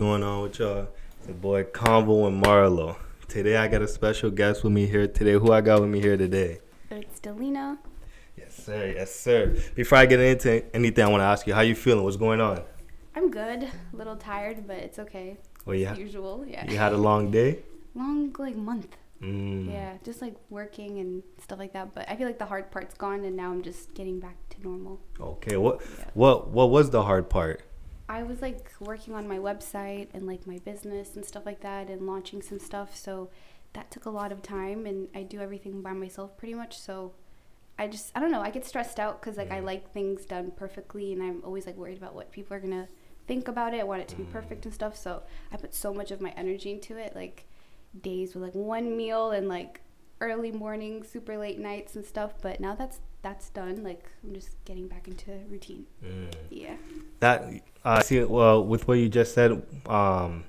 going on with y'all? It's your boy Convo and Marlo. Today I got a special guest with me here today. Who I got with me here today? It's Delina. Yes, sir. Yes, sir. Before I get into anything, I want to ask you, how you feeling? What's going on? I'm good. A little tired, but it's okay. Well, As usual, yeah. you had a long day? Long like month. Mm. Yeah, just like working and stuff like that. But I feel like the hard part's gone, and now I'm just getting back to normal. Okay. What Yeah. what what was the hard part? I was like working on my website and like my business and stuff like that, and launching some stuff. So that took a lot of time, and I do everything by myself pretty much. So I just I don't know. I get stressed out because like I Mhm. like things done perfectly, and I'm always like worried about what people are gonna think about it. I want it to be Mm. perfect and stuff. So I put so much of my energy into it, like days with like one meal and like early mornings, super late nights and stuff. But now that's that's done. Like I'm just getting back into routine. Mm. Yeah. That uh, see well with what you just said, um,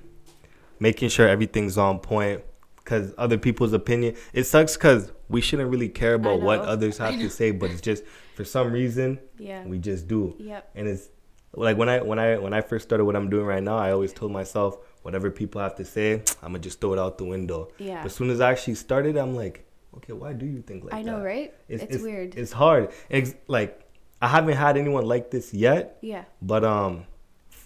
making sure everything's on point because other people's opinion. It sucks because we shouldn't really care about what others have to say, but it's just for some reason Yeah. we just do. Yep. And it's like when I when I when I first started what I'm doing right now, I always told myself whatever people have to say, I'm gonna just throw it out the window. Yeah. But as soon as I actually started, I'm like, okay, why do you think like that? I know, that? right? It's, weird. It's hard. It's like I haven't had anyone like this yet. yeah. But um,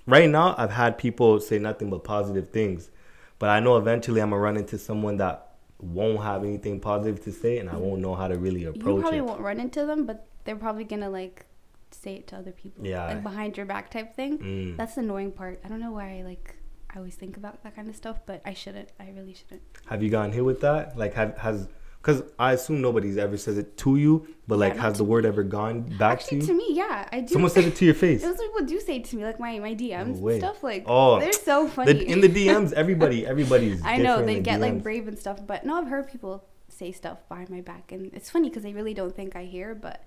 right now I've had people say nothing but positive things, but I know eventually I'm gonna run into someone that won't have anything positive to say, and I won't know how to really approach. It. You probably it. won't run into them, but they're probably gonna like say it to other people. Yeah. Like behind your back type thing. Mm. That's the annoying part. I don't know why I like I always think about that kind of stuff, but I shouldn't. I really shouldn't. Have you gotten hit with that? Like, have has because I assume nobody's ever says it to you, but like, Yeah, has the word ever gone back Actually, to to me, yeah, I do. Someone said it to your face. Those people do say it to me, like my my DMs No and stuff. Like, Oh, they're so funny. The, in the DMs, everybody, everybody's. I know they get like brave and stuff, but no, I've heard people say stuff behind my back, and it's funny because they really don't think I hear, but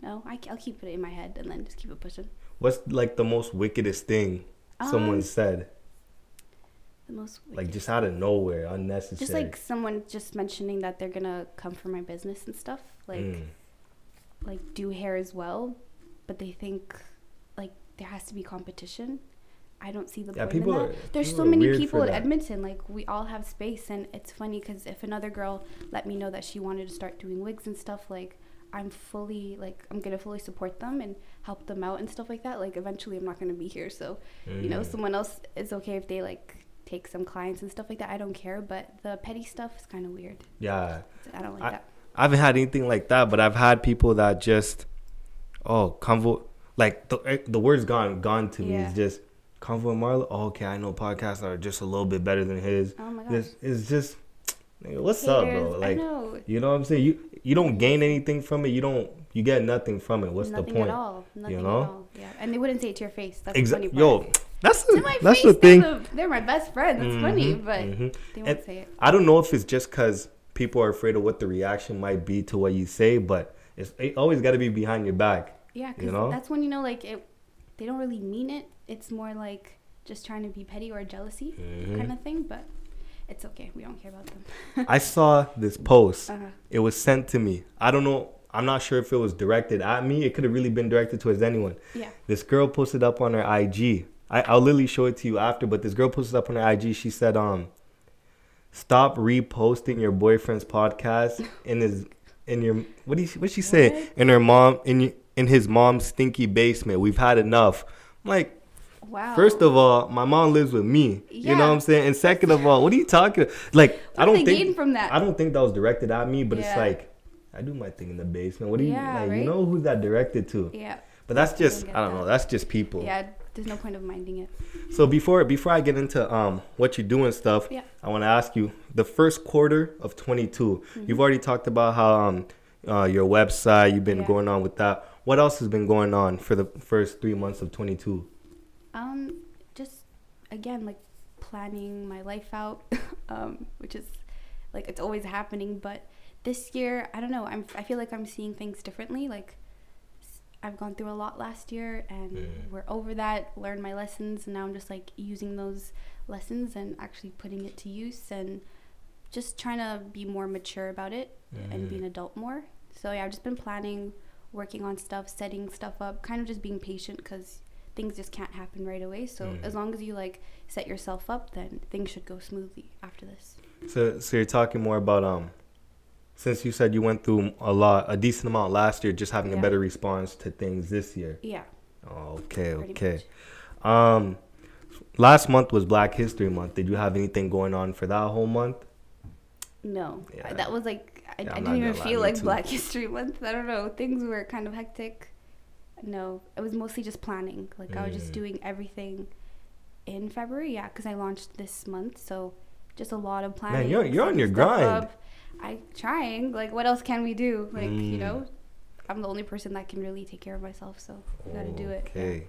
no, I, will keep it in my head and then just keep it pushing. What's like the most wickedest thing someone Um, said? The most Like just out of nowhere, unnecessary. just like someone just mentioning that they're gonna come for my business and stuff like Mm. like do hair as well but they think like there has to be competition i don't see the Yeah, point people in are- that there's people so many people in edmonton like we all have space and it's funny because if another girl let me know that she wanted to start doing wigs and stuff like i'm fully like i'm gonna fully support them and help them out and stuff like that like eventually i'm not gonna be here so you know Mm. someone else is okay if they like take some clients and stuff like that i don't care but the petty stuff is kind of weird Yeah. i don't like I- that I haven't had anything like that, but I've had people that just, oh, convo, like the eh, the word's gone gone to me. Yeah. It's just convo and Marlo. Oh, okay, I know podcasts are just a little bit better than his. oh my gosh This is just, nigga, what's up, bro? Haters, Like, know. you know what I'm saying? You you don't gain anything from it. You don't you get nothing from it. What's Nothing the point? at all. Nothing know? at all. Yeah, and they wouldn't say it to your face. That's funny Exactly. Yo, that's my that's face, the thing. They're, the, they're my best friend. That's funny, Mhm, but mhm. they won't And say it. I don't know if it's just because people are afraid of what the reaction might be to what you say, but it's it always got to be behind your back. Yeah, because you know? that's when you know, like it. They don't really mean it. It's more like just trying to be petty or jealousy Mhm. kind of thing. But it's okay. We don't care about them. I saw this post. Uh-huh. It was sent to me. I don't know. I'm not sure if it was directed at me. It could have really been directed towards anyone. Yeah. This girl posted up on her IG. I, I'll literally show it to you after, but this girl posted up on her IG. She said, um, stop reposting your boyfriend's podcast in his in your what do you what she say in her mom in in his mom's stinky basement. We've had enough. I'm like, Wow. first of all, my mom lives with me. You know what I'm saying? And second of all, what are you talking? Like, I What do don't think from that? I don't think that was directed at me, but it's like I do my thing in the basement. What do you Yeah, like? You know who's that directed to? yeah. But that's I just I don't that. know. That's just people. Yeah. There's no point of minding it. So before before I get into um what you do and stuff, Yeah. I want to ask you the first quarter of 22. Mm-hmm. You've already talked about how um uh, your website you've been Yeah. going on with that. What else has been going on for the first three months of 22? Um, just again, like planning my life out, um, which is like it's always happening. But this year, I don't know. I'm I feel like I'm seeing things differently. Like I've gone through a lot last year, and we're over that. Learned my lessons, and now I'm just like using those lessons and actually putting it to use and just trying to be more mature about it and be an adult more. So yeah, I've just been planning, working on stuff, setting stuff up, kind of just being patient because things just can't happen right away. So Mm. as long as you like set yourself up, then things should go smoothly after this. So, so you're talking more about um, since you said you went through a lot, a decent amount last year, just having a better response to things this year. Yeah. Oh, okay, pretty okay. much. Um, last month was Black History Month. Did you have anything going on for that whole month? No, Yeah. that was like I, Yeah, I didn't even feel like too. Black History Month. I don't know. Things were kind of hectic. No, it was mostly just planning. Like I was just Mm. doing everything in February. Yeah, because I launched this month, so just a lot of planning. Man, you're- you're on your grind. up. I trying. Like, what else can we do? Like, you Mm. know, I'm the only person that can really take care of myself, so I gotta do it. yeah. Okay.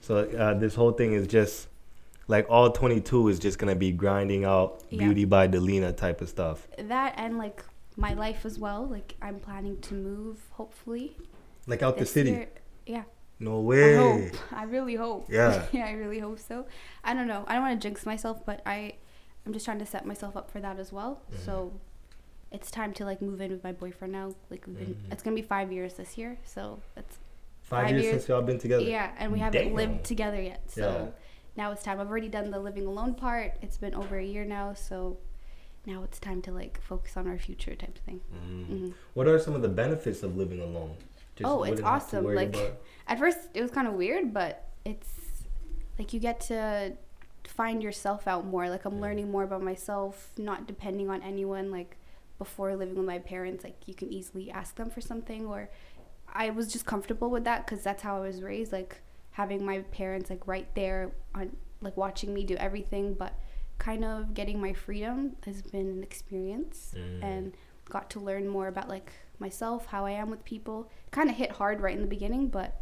So uh, this whole thing is just like all 22 is just gonna be grinding out Yeah. beauty by Delina type of stuff. That and like my life as well. Like I'm planning to move, hopefully. Like out the city. year. Yeah. No way. I hope. I really hope. Yeah. yeah, I really hope so. I don't know. I don't want to jinx myself, but I, I'm just trying to set myself up for that as well. Mhm. So, it's time to like move in with my boyfriend now. Like we've been, Mhm. it's gonna be five years this year. So it's. Five, Five years, years. since y'all been together. yeah, and we haven't Damn. lived together yet. So Yeah. now it's time. I've already done the living alone part. It's been over a year now. So now it's time to like focus on our future type of thing. Mm. hmm What are some of the benefits of living alone? Oh, it's wouldn't have to awesome, like- about- at first it was kind of weird but it's like you get to find yourself out more like i'm Yeah. learning more about myself not depending on anyone like before living with my parents like you can easily ask them for something or i was just comfortable with that because that's how i was raised like having my parents like right there on like watching me do everything but kind of getting my freedom has been an experience Mm. and got to learn more about like myself how i am with people. Kind of hit hard right in the beginning but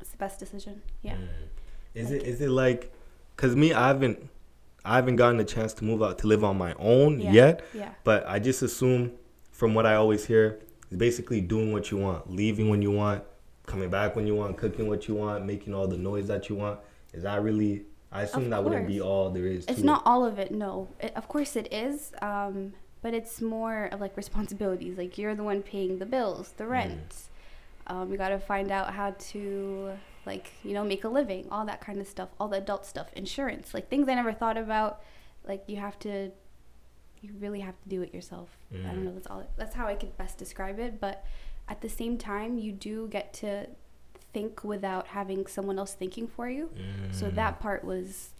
it's the best decision. Yeah. Mm. Is Like- it is it like cuz me I haven't I haven't gotten a chance to move out to live on my own Yeah. yet, yeah. but I just assume from what I always hear is basically doing what you want, leaving when you want, coming back when you want, cooking what you want, making all the noise that you want. Is that really I assume that wouldn't be all there is it's not all of it no. It, of course it is um but it's more of like responsibilities. Like you're the one paying the bills the Mm. rent. Um, you got to find out how to like you know make a living all that kind of stuff all the adult stuff insurance like things i never thought about. Like you have to you really have to do it yourself. I Mm. don't know that's all that's how i could best describe it but at the same time you do get to think without having someone else thinking for you. So Mm. that part was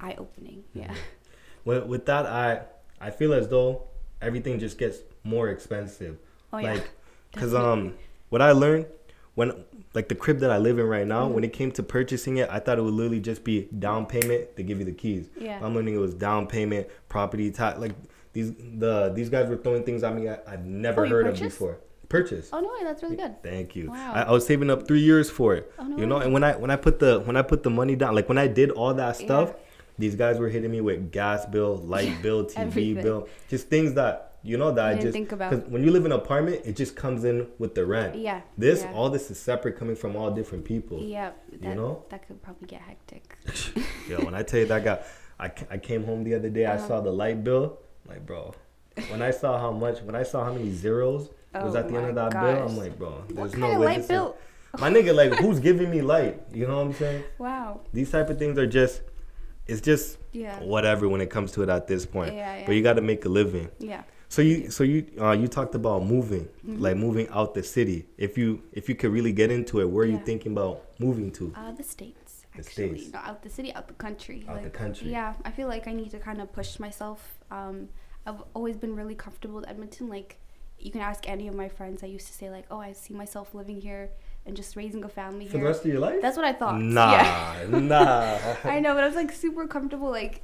eye opening yeah with, with that I I feel as though everything just gets more expensive. oh yeah like because um what i learned when like the crib that i live in right now Mhm. when it came to purchasing it i thought it would literally just be down payment to give you the keys yeah i'm learning it was down payment property tax like these the these guys were throwing things at me I, i've never Oh, heard of before purchase oh no that's really good thank you Wow. I, I was saving up three years for it oh no you know way. and when i when i put the when i put the money down like when i did all that stuff Yeah. These guys were hitting me with gas bill light bill tv Everything. bill just things that you know that I i just think about. because when you live in an apartment it just comes in with the rent yeah this yeah. all this is separate coming from all different people yeah that, know? that could probably get hectic Yo, when I tell you that guy, I, I came home the other day. I Uh-huh. saw the light bill. I'm like, bro, when I saw how much, when I saw how many zeros was Oh at the end of that bill. I'm like, bro, there's what no way. light this is- My nigga, like, who's giving me light? You know what I'm saying? wow These type of things are just, it's just yeah whatever when it comes to it at this point. yeah yeah But you got to make a living. yeah So you, so you, uh, you talked about moving, Mhm. like moving out the city. If you, if you could really get into it, where are you thinking about moving to? uh the states The actually States. not out the city out the country Out the country. yeah i feel like i need to kind of push myself um i've always been really comfortable with edmonton like you can ask any of my friends i used to say like oh i see myself living here and just raising a family For the rest of your life? that's what i thought Nah, yeah. nah. I know, but I was like super comfortable, like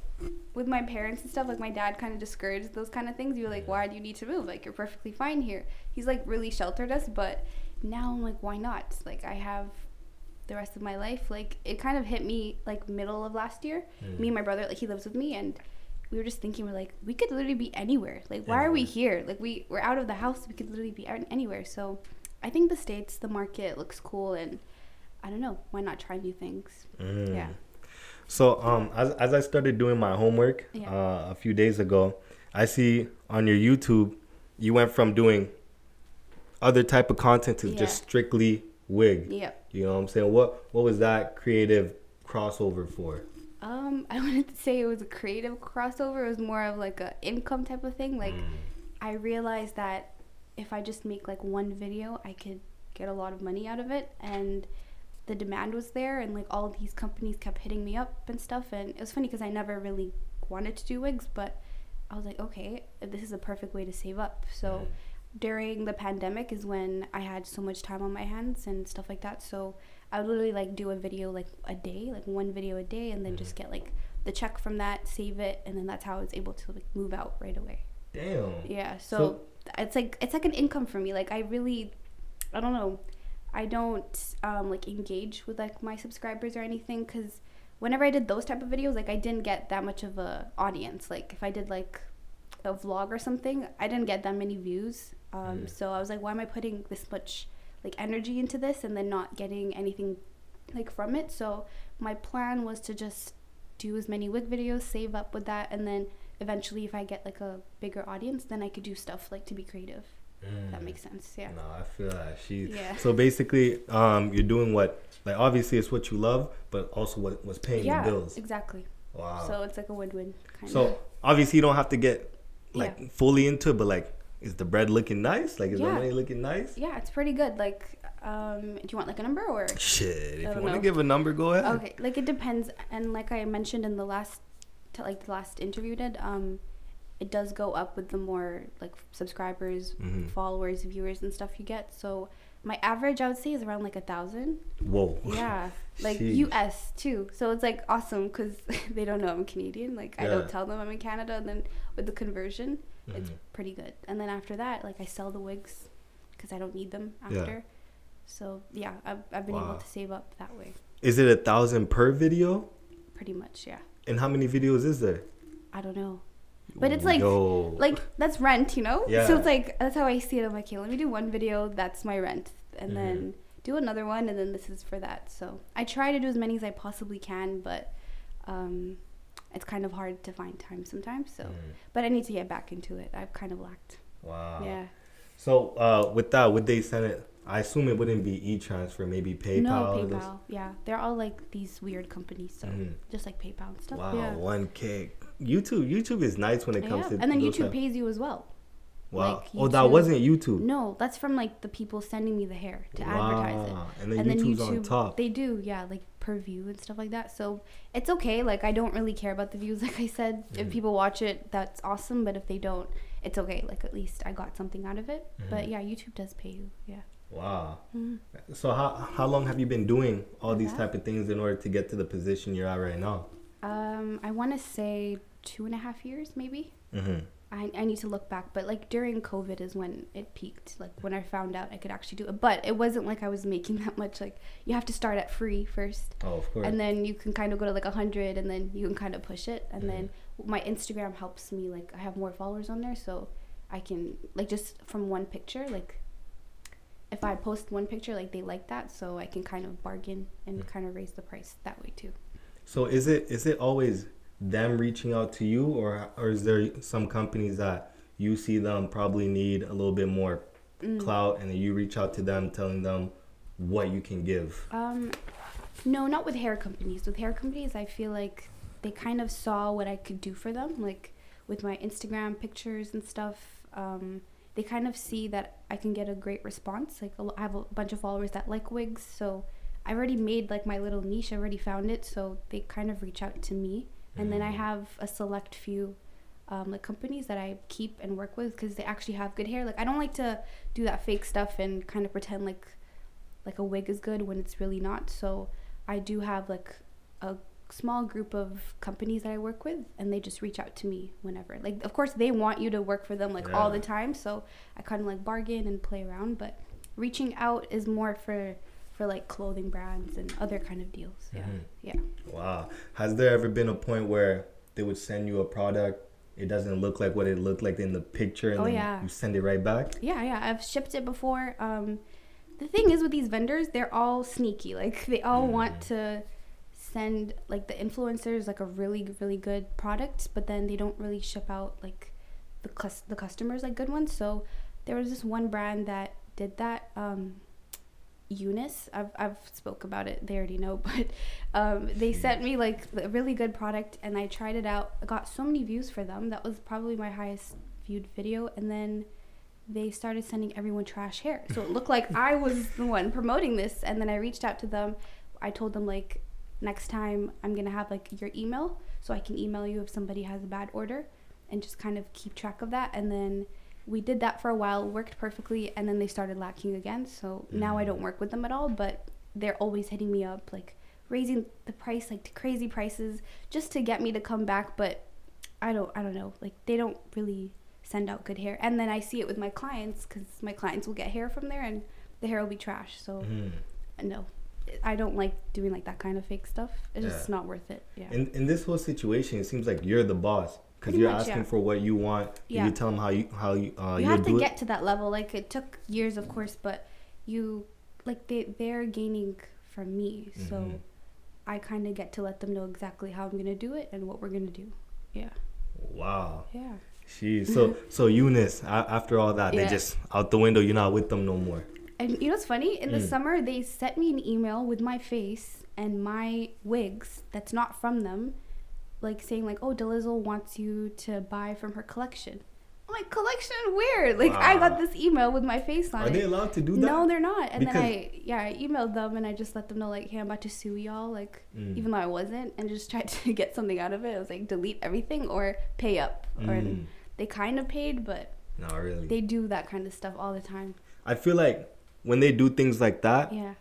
with my parents and stuff. Like my dad kind of discouraged those kind of things. You were like, why do you need to move? Like you're perfectly fine here. He's like really sheltered us, but now I'm like, why not? Like I have the rest of my life. Like it kind of hit me like middle of last year. Mm. Me and my brother, like he lives with me, and we were just thinking, we're like, we could literally be anywhere. Like why are we here? Like we we're out of the house. We could literally be anywhere. So I think the states, the market looks cool, and I don't know, why not try new things? Mm. Yeah. So um, as as I started doing my homework Yeah. uh, a few days ago, I see on your YouTube, you went from doing other type of content to Yeah. just strictly wig. Yep. You know what I'm saying? What what was that creative crossover for? Um, I wouldn't say it was a creative crossover. It was more of like a income type of thing. Like, Mm. I realized that if I just make like one video, I could get a lot of money out of it, and the demand was there, and like all these companies kept hitting me up and stuff. And it was funny because I never really wanted to do wigs, but I was like, okay, this is a perfect way to save up. So during the pandemic is when I had so much time on my hands and stuff like that. So I would literally like do a video like a day, like one video a day, and then just mm-hmm. get like the check from that, save it, and then that's how I was able to like move out right away. Damn. Yeah, so, So- it's like it's like an income for me. Like I really, I don't know, I don't um, like engage with like my subscribers or anything because whenever I did those type of videos, like I didn't get that much of a audience. Like if I did like a vlog or something, I didn't get that many views. Um, Mm. So I was like, why am I putting this much like energy into this and then not getting anything like from it? So my plan was to just do as many wig videos, save up with that, and then eventually, if I get like a bigger audience, then I could do stuff like to be creative. If that Mm. makes sense. Yeah. No, I feel that she. Yeah. So basically, um, you're doing what? Like obviously, it's what you love, but also what was paying yeah. the bills. Exactly. Wow. So it's like a win-win kind So of. obviously, you don't have to get like Yeah. fully into it, but like, is the bread looking nice? Like, is the money looking nice? Yeah, it's pretty good. Like, um, do you want like a number or? Shit. If you want to give a number, go ahead. Okay, like it depends, and like I mentioned in the last, t- like the last interview did, um, it does go up with the more like subscribers, Mhm. followers, viewers, and stuff you get. So my average, I would say, is around like a thousand. Whoa. Yeah, like Sheesh. U.S. too. So it's like awesome because they don't know I'm Canadian. Like I don't tell them I'm in Canada, and then with the conversion, it's Mhm. pretty good. And then after that, like I sell the wigs because I don't need them after. Yeah. So yeah, I've I've been Wow. able to save up that way, Is it a thousand per video? pretty much. Yeah, And how many videos is there? I don't know, but it's like Yo. like that's rent, you know. Yeah. So it's like that's how I see it. I'm like, okay, let me do one video. That's my rent, and Mhm. then do another one, and then this is for that. So I try to do as many as I possibly can, but um, it's kind of hard to find time sometimes. So, Mm. but I need to get back into it. I've kind of lacked. Wow. Yeah. So uh, with that, would they send it? I assume it wouldn't be e-transfer, maybe PayPal. no PayPal. Yeah, they're all like these weird companies. So Mhm. just like PayPal and stuff. Wow, Yeah. one K. YouTube, YouTube is nice when it comes Yeah. to. And then YouTube pays you as well. Wow. like oh, that wasn't YouTube. No, that's from like the people sending me the hair to advertise it. Wow. And then YouTube's on top. They do, yeah, like per view and stuff like that. So it's okay. Like I don't really care about the views. Like I said, if Mhm. people watch it, that's awesome. But if they don't, it's okay. Like at least I got something out of it. But Mhm. yeah, YouTube does pay you. Yeah. Wow. Mhm. So how how long have you been doing all these type of things in order to get to the position you're at right now? Um, I want to say two and a half years, maybe. Mm-hmm. I, I need to look back, but like during COVID is when it peaked. Like when I found out I could actually do it, but it wasn't like I was making that much. Like you have to start at free first, Oh, of course. and then you can kind of go to like a hundred, and then you can kind of push it. And then Mm-hmm. my Instagram helps me. Like I have more followers on there, so I can like just from one picture. Like if I post one picture, like they like that, so I can kind of bargain and Mm. kind of raise the price that way too. So is it is it always them reaching out to you, or or is there some companies that you see them probably need a little bit more Mm. clout, and then you reach out to them, telling them what you can give? Um, no, not with hair companies. With hair companies, I feel like they kind of saw what I could do for them, like with my Instagram pictures and stuff. Um, they kind of see that I can get a great response. Like I have a bunch of followers that like wigs, so I already made like my little niche. I already found it, so they kind of reach out to me, and then I Mm. have a select few. Um, like companies that I keep and work with because they actually have good hair. Like I don't like to do that fake stuff and kind of pretend like like a wig is good when it's really not. So I do have like a small group of companies that I work with and they just reach out to me whenever. Like of course they want you to work for them like all the time, so I kind of like bargain and play around, but reaching out is more for for like clothing brands and other kind of deals. Yeah. Mhm. Yeah. Wow. Has there ever been a point where they would send you a product, it doesn't look like what it looked like in the picture, and Oh, then yeah. you send it right back? Yeah, yeah, I've shipped it before. Um, the thing is with these vendors, they're all sneaky. Like they all want Mm. to send like the influencers like a really really good product, but then they don't really ship out like the cus- the customers like good ones. So there was this one brand that did that. Um, UNice. I've I've spoke about it. They already know, but um, they sent me like a really good product, and I tried it out. I got so many views for them. That was probably my highest viewed video, and then they started sending everyone trash hair. So it looked like I was the one promoting this, and then I reached out to them. I told them like next time I'm gonna have like your email, so I can email you if somebody has a bad order, and just kind of keep track of that, and then we did that for a while, worked perfectly, and then they started lacking again. So now I don't work with them at all, but they're always hitting me up, like raising the price like to crazy prices just to get me to come back. But I don't, I don't know, like they don't really send out good hair. And then I see it with my clients because my clients will get hair from there, and the hair will be trash. So Mm. no, I don't like doing like that kind of fake stuff. It's just not worth it. Yeah. In in this whole situation, it seems like you're the boss because you're much, asking yeah. for what you want. Yeah. You tell them how you how you uh, you you have to it. get to that level. Like it took years, of course, but you like they they're gaining from me, so Mhm. I kind of get to let them know exactly how I'm gonna do it and what we're gonna do. Yeah, Wow. yeah. Jeez. So so UNice, after all that, Yeah. they just out the window. You're not with them no more. And you know what's funny? In the Mm. summer, they sent me an email with my face and my wigs that's not from them, like saying like, "Oh, Delizzle wants you to buy from her collection." I'm like, "Collection? Where?" Like I got this email with my face on Are it. they allowed to do that? No, they're not. And Because- then I, yeah, I emailed them and I just let them know like, hey, I'm about to sue y'all, like, Mm. even though I wasn't, and just tried to get something out of it. I was like, delete everything or pay up. Or Mm. they kind of paid, but Not really. they do that kind of stuff all the time. I feel like when they do things like that, Yeah.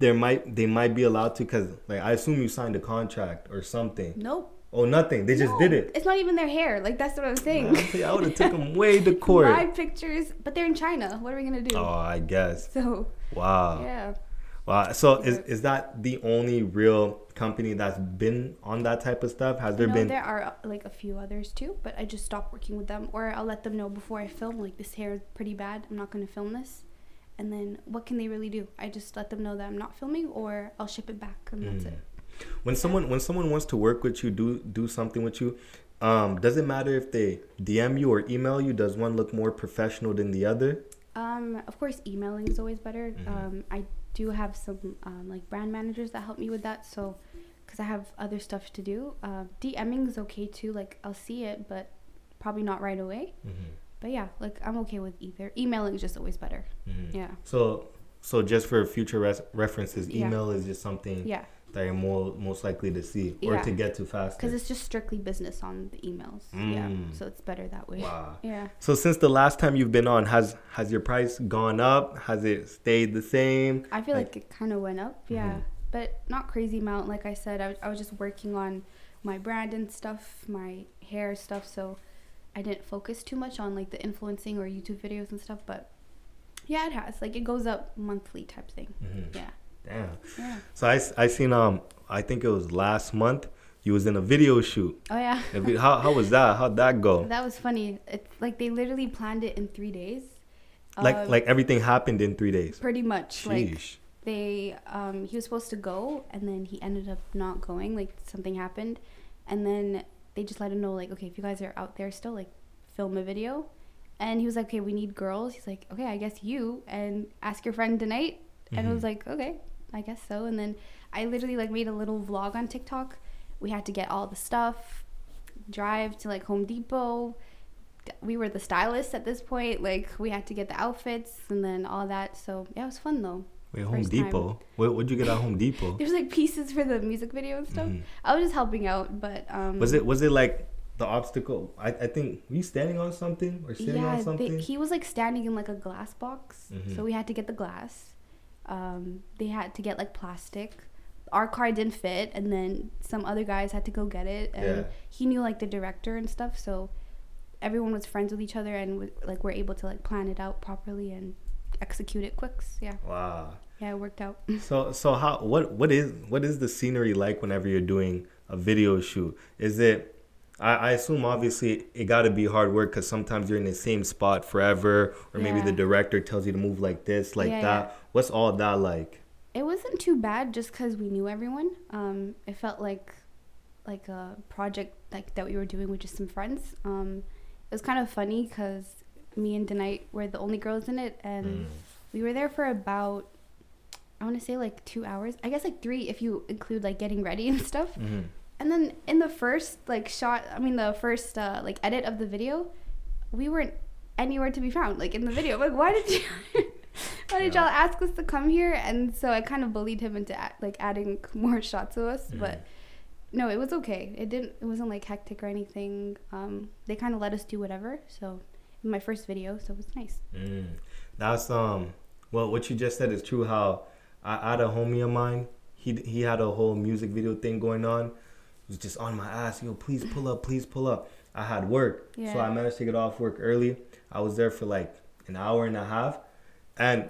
there might they might be allowed to because like I assume you signed a contract or something. Nope. Oh, nothing. They just No, did it. It's not even their hair. Like that's what I'm saying. I would have took them way to court. My pictures, but they're in China. What are we gonna do? Oh, I guess. So Wow. yeah. Wow. So is is that the only real company that's been on that type of stuff? Has there no, been? there are uh, like a few others too, but I just stopped working with them, or I'll let them know before I film. Like this hair is pretty bad. I'm not gonna film this. And then what can they really do? I just let them know that I'm not filming, or I'll ship it back, and that's Mm. it. When someone when someone wants to work with you, do do something with you. Um, does it matter if they DM you or email you? Does one look more professional than the other? Um, of course, emailing is always better. Mhm. Um, I do have some um, like brand managers that help me with that. So, because I have other stuff to do, uh, DMing is okay too. Like I'll see it, but probably not right away. But yeah, like I'm okay with either. Emailing is just always better. Mhm. Yeah, So so just for future res- references, Yeah. email is just something yeah, that you're more most likely to see or Yeah. to get to faster. because it's just strictly business on the emails. Yeah, Mm. so it's better that way. wow. Yeah. So since the last time you've been on, has has your price gone up? Has it stayed the same? I feel Like- like, it kind of went up, yeah, Mhm. but not crazy amount. Like I said, I was, I was just working on my brand and stuff, my hair stuff, so I didn't focus too much on like the influencing or YouTube videos and stuff. But yeah, it has. Like it goes up monthly type thing. Mhm. Yeah, Damn. yeah. So I seen um I think it was last month you was in a video shoot. Oh yeah. How how was that? How'd that go? that was funny. It's like they literally planned it in three days. Like Um, like everything happened in three days. pretty much. Like Sheesh. they um he was supposed to go and then he ended up not going like something happened and then they just let him know like okay if you guys are out there still like film a video. And he was like okay we need girls. He's like okay i guess you and ask your friend tonight. And i was mm-hmm. like okay i guess so. And then i literally like made a little vlog on tiktok. We had to get all the stuff drive to like home depot. We were the stylists at this point. Like we had to get the outfits and then all that. So yeah it was fun though Wait, Home first time. Depot. What what'd you get at Home Depot? there's like pieces for the music video and stuff. Mhm. I was just helping out, but um Was it was it like the obstacle? I, I think were you standing on something or sitting yeah, on they, something? he was like standing in like a glass box, Mhm. so we had to get the glass. Um, they had to get like plastic. Our car didn't fit, and then some other guys had to go get it, and Yeah. he knew like the director and stuff, so everyone was friends with each other, and like we're able to like plan it out properly and execute it quicks. Yeah, wow. yeah, it worked out. So so how what what is what is the scenery like whenever you're doing a video shoot? Is it I, I assume obviously it got to be hard work because sometimes you're in the same spot forever, or maybe the director tells you to move like this, like Yeah, that. yeah. What's all that like? It wasn't too bad just because we knew everyone. Um, it felt like like a project like that we were doing with just some friends. Um, it was kind of funny because me and Denite were the only girls in it, and Mm. we were there for about I want to say like two hours. I guess like three if you include like getting ready and stuff. hmm And then in the first like shot, I mean the first uh, like edit of the video, we weren't anywhere to be found. Like in the video, like why did you? Why did Yeah. y'all ask us to come here? And so I kind of bullied him into a- like adding more shots of us, Mhm. but no, it was okay. It didn't. It wasn't like hectic or anything. Um, they kind of let us do whatever. So my first video, so it was nice. Mm. That's um. Well, what you just said is true. How I, I had a homie of mine. He he had a whole music video thing going on. It was just on my ass. Yo, please pull up. Please pull up. I had work, so I managed to get off work early. I was there for like an hour and a half, and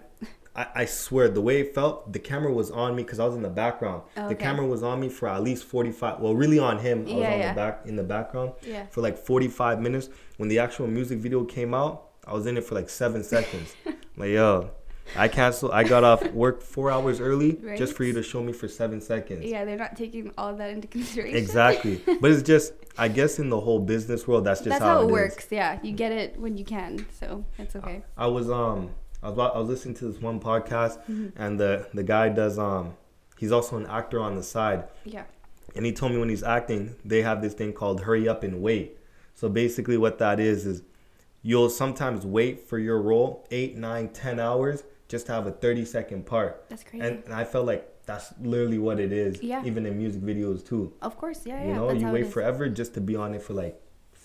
I, I swear the way it felt, the camera was on me because I was in the background. Oh, The camera was on me for at least forty five. Well, really on him. I was on yeah. the back in the background Yeah. for like 45 minutes. When the actual music video came out, I was in it for like seven seconds. like, yo, I canceled. I got off work four hours early just for you to show me for seven seconds. Yeah, they're not taking all of that into consideration. Exactly. but it's just, I guess in the whole business world, that's just That's how, how, it is. works. Yeah, you get it when you can, so it's okay. I was um I was about, I was listening to this one podcast Mhm. and the the guy does um he's also an actor on the side Yeah. and he told me when he's acting they have this thing called hurry up and wait so basically what that is is you'll sometimes wait for your role eight nine ten hours just to have a 30 second part That's crazy. and, and i felt like that's literally what it is Yeah. even in music videos too of course, yeah, yeah. you know you wait forever just to be on it for like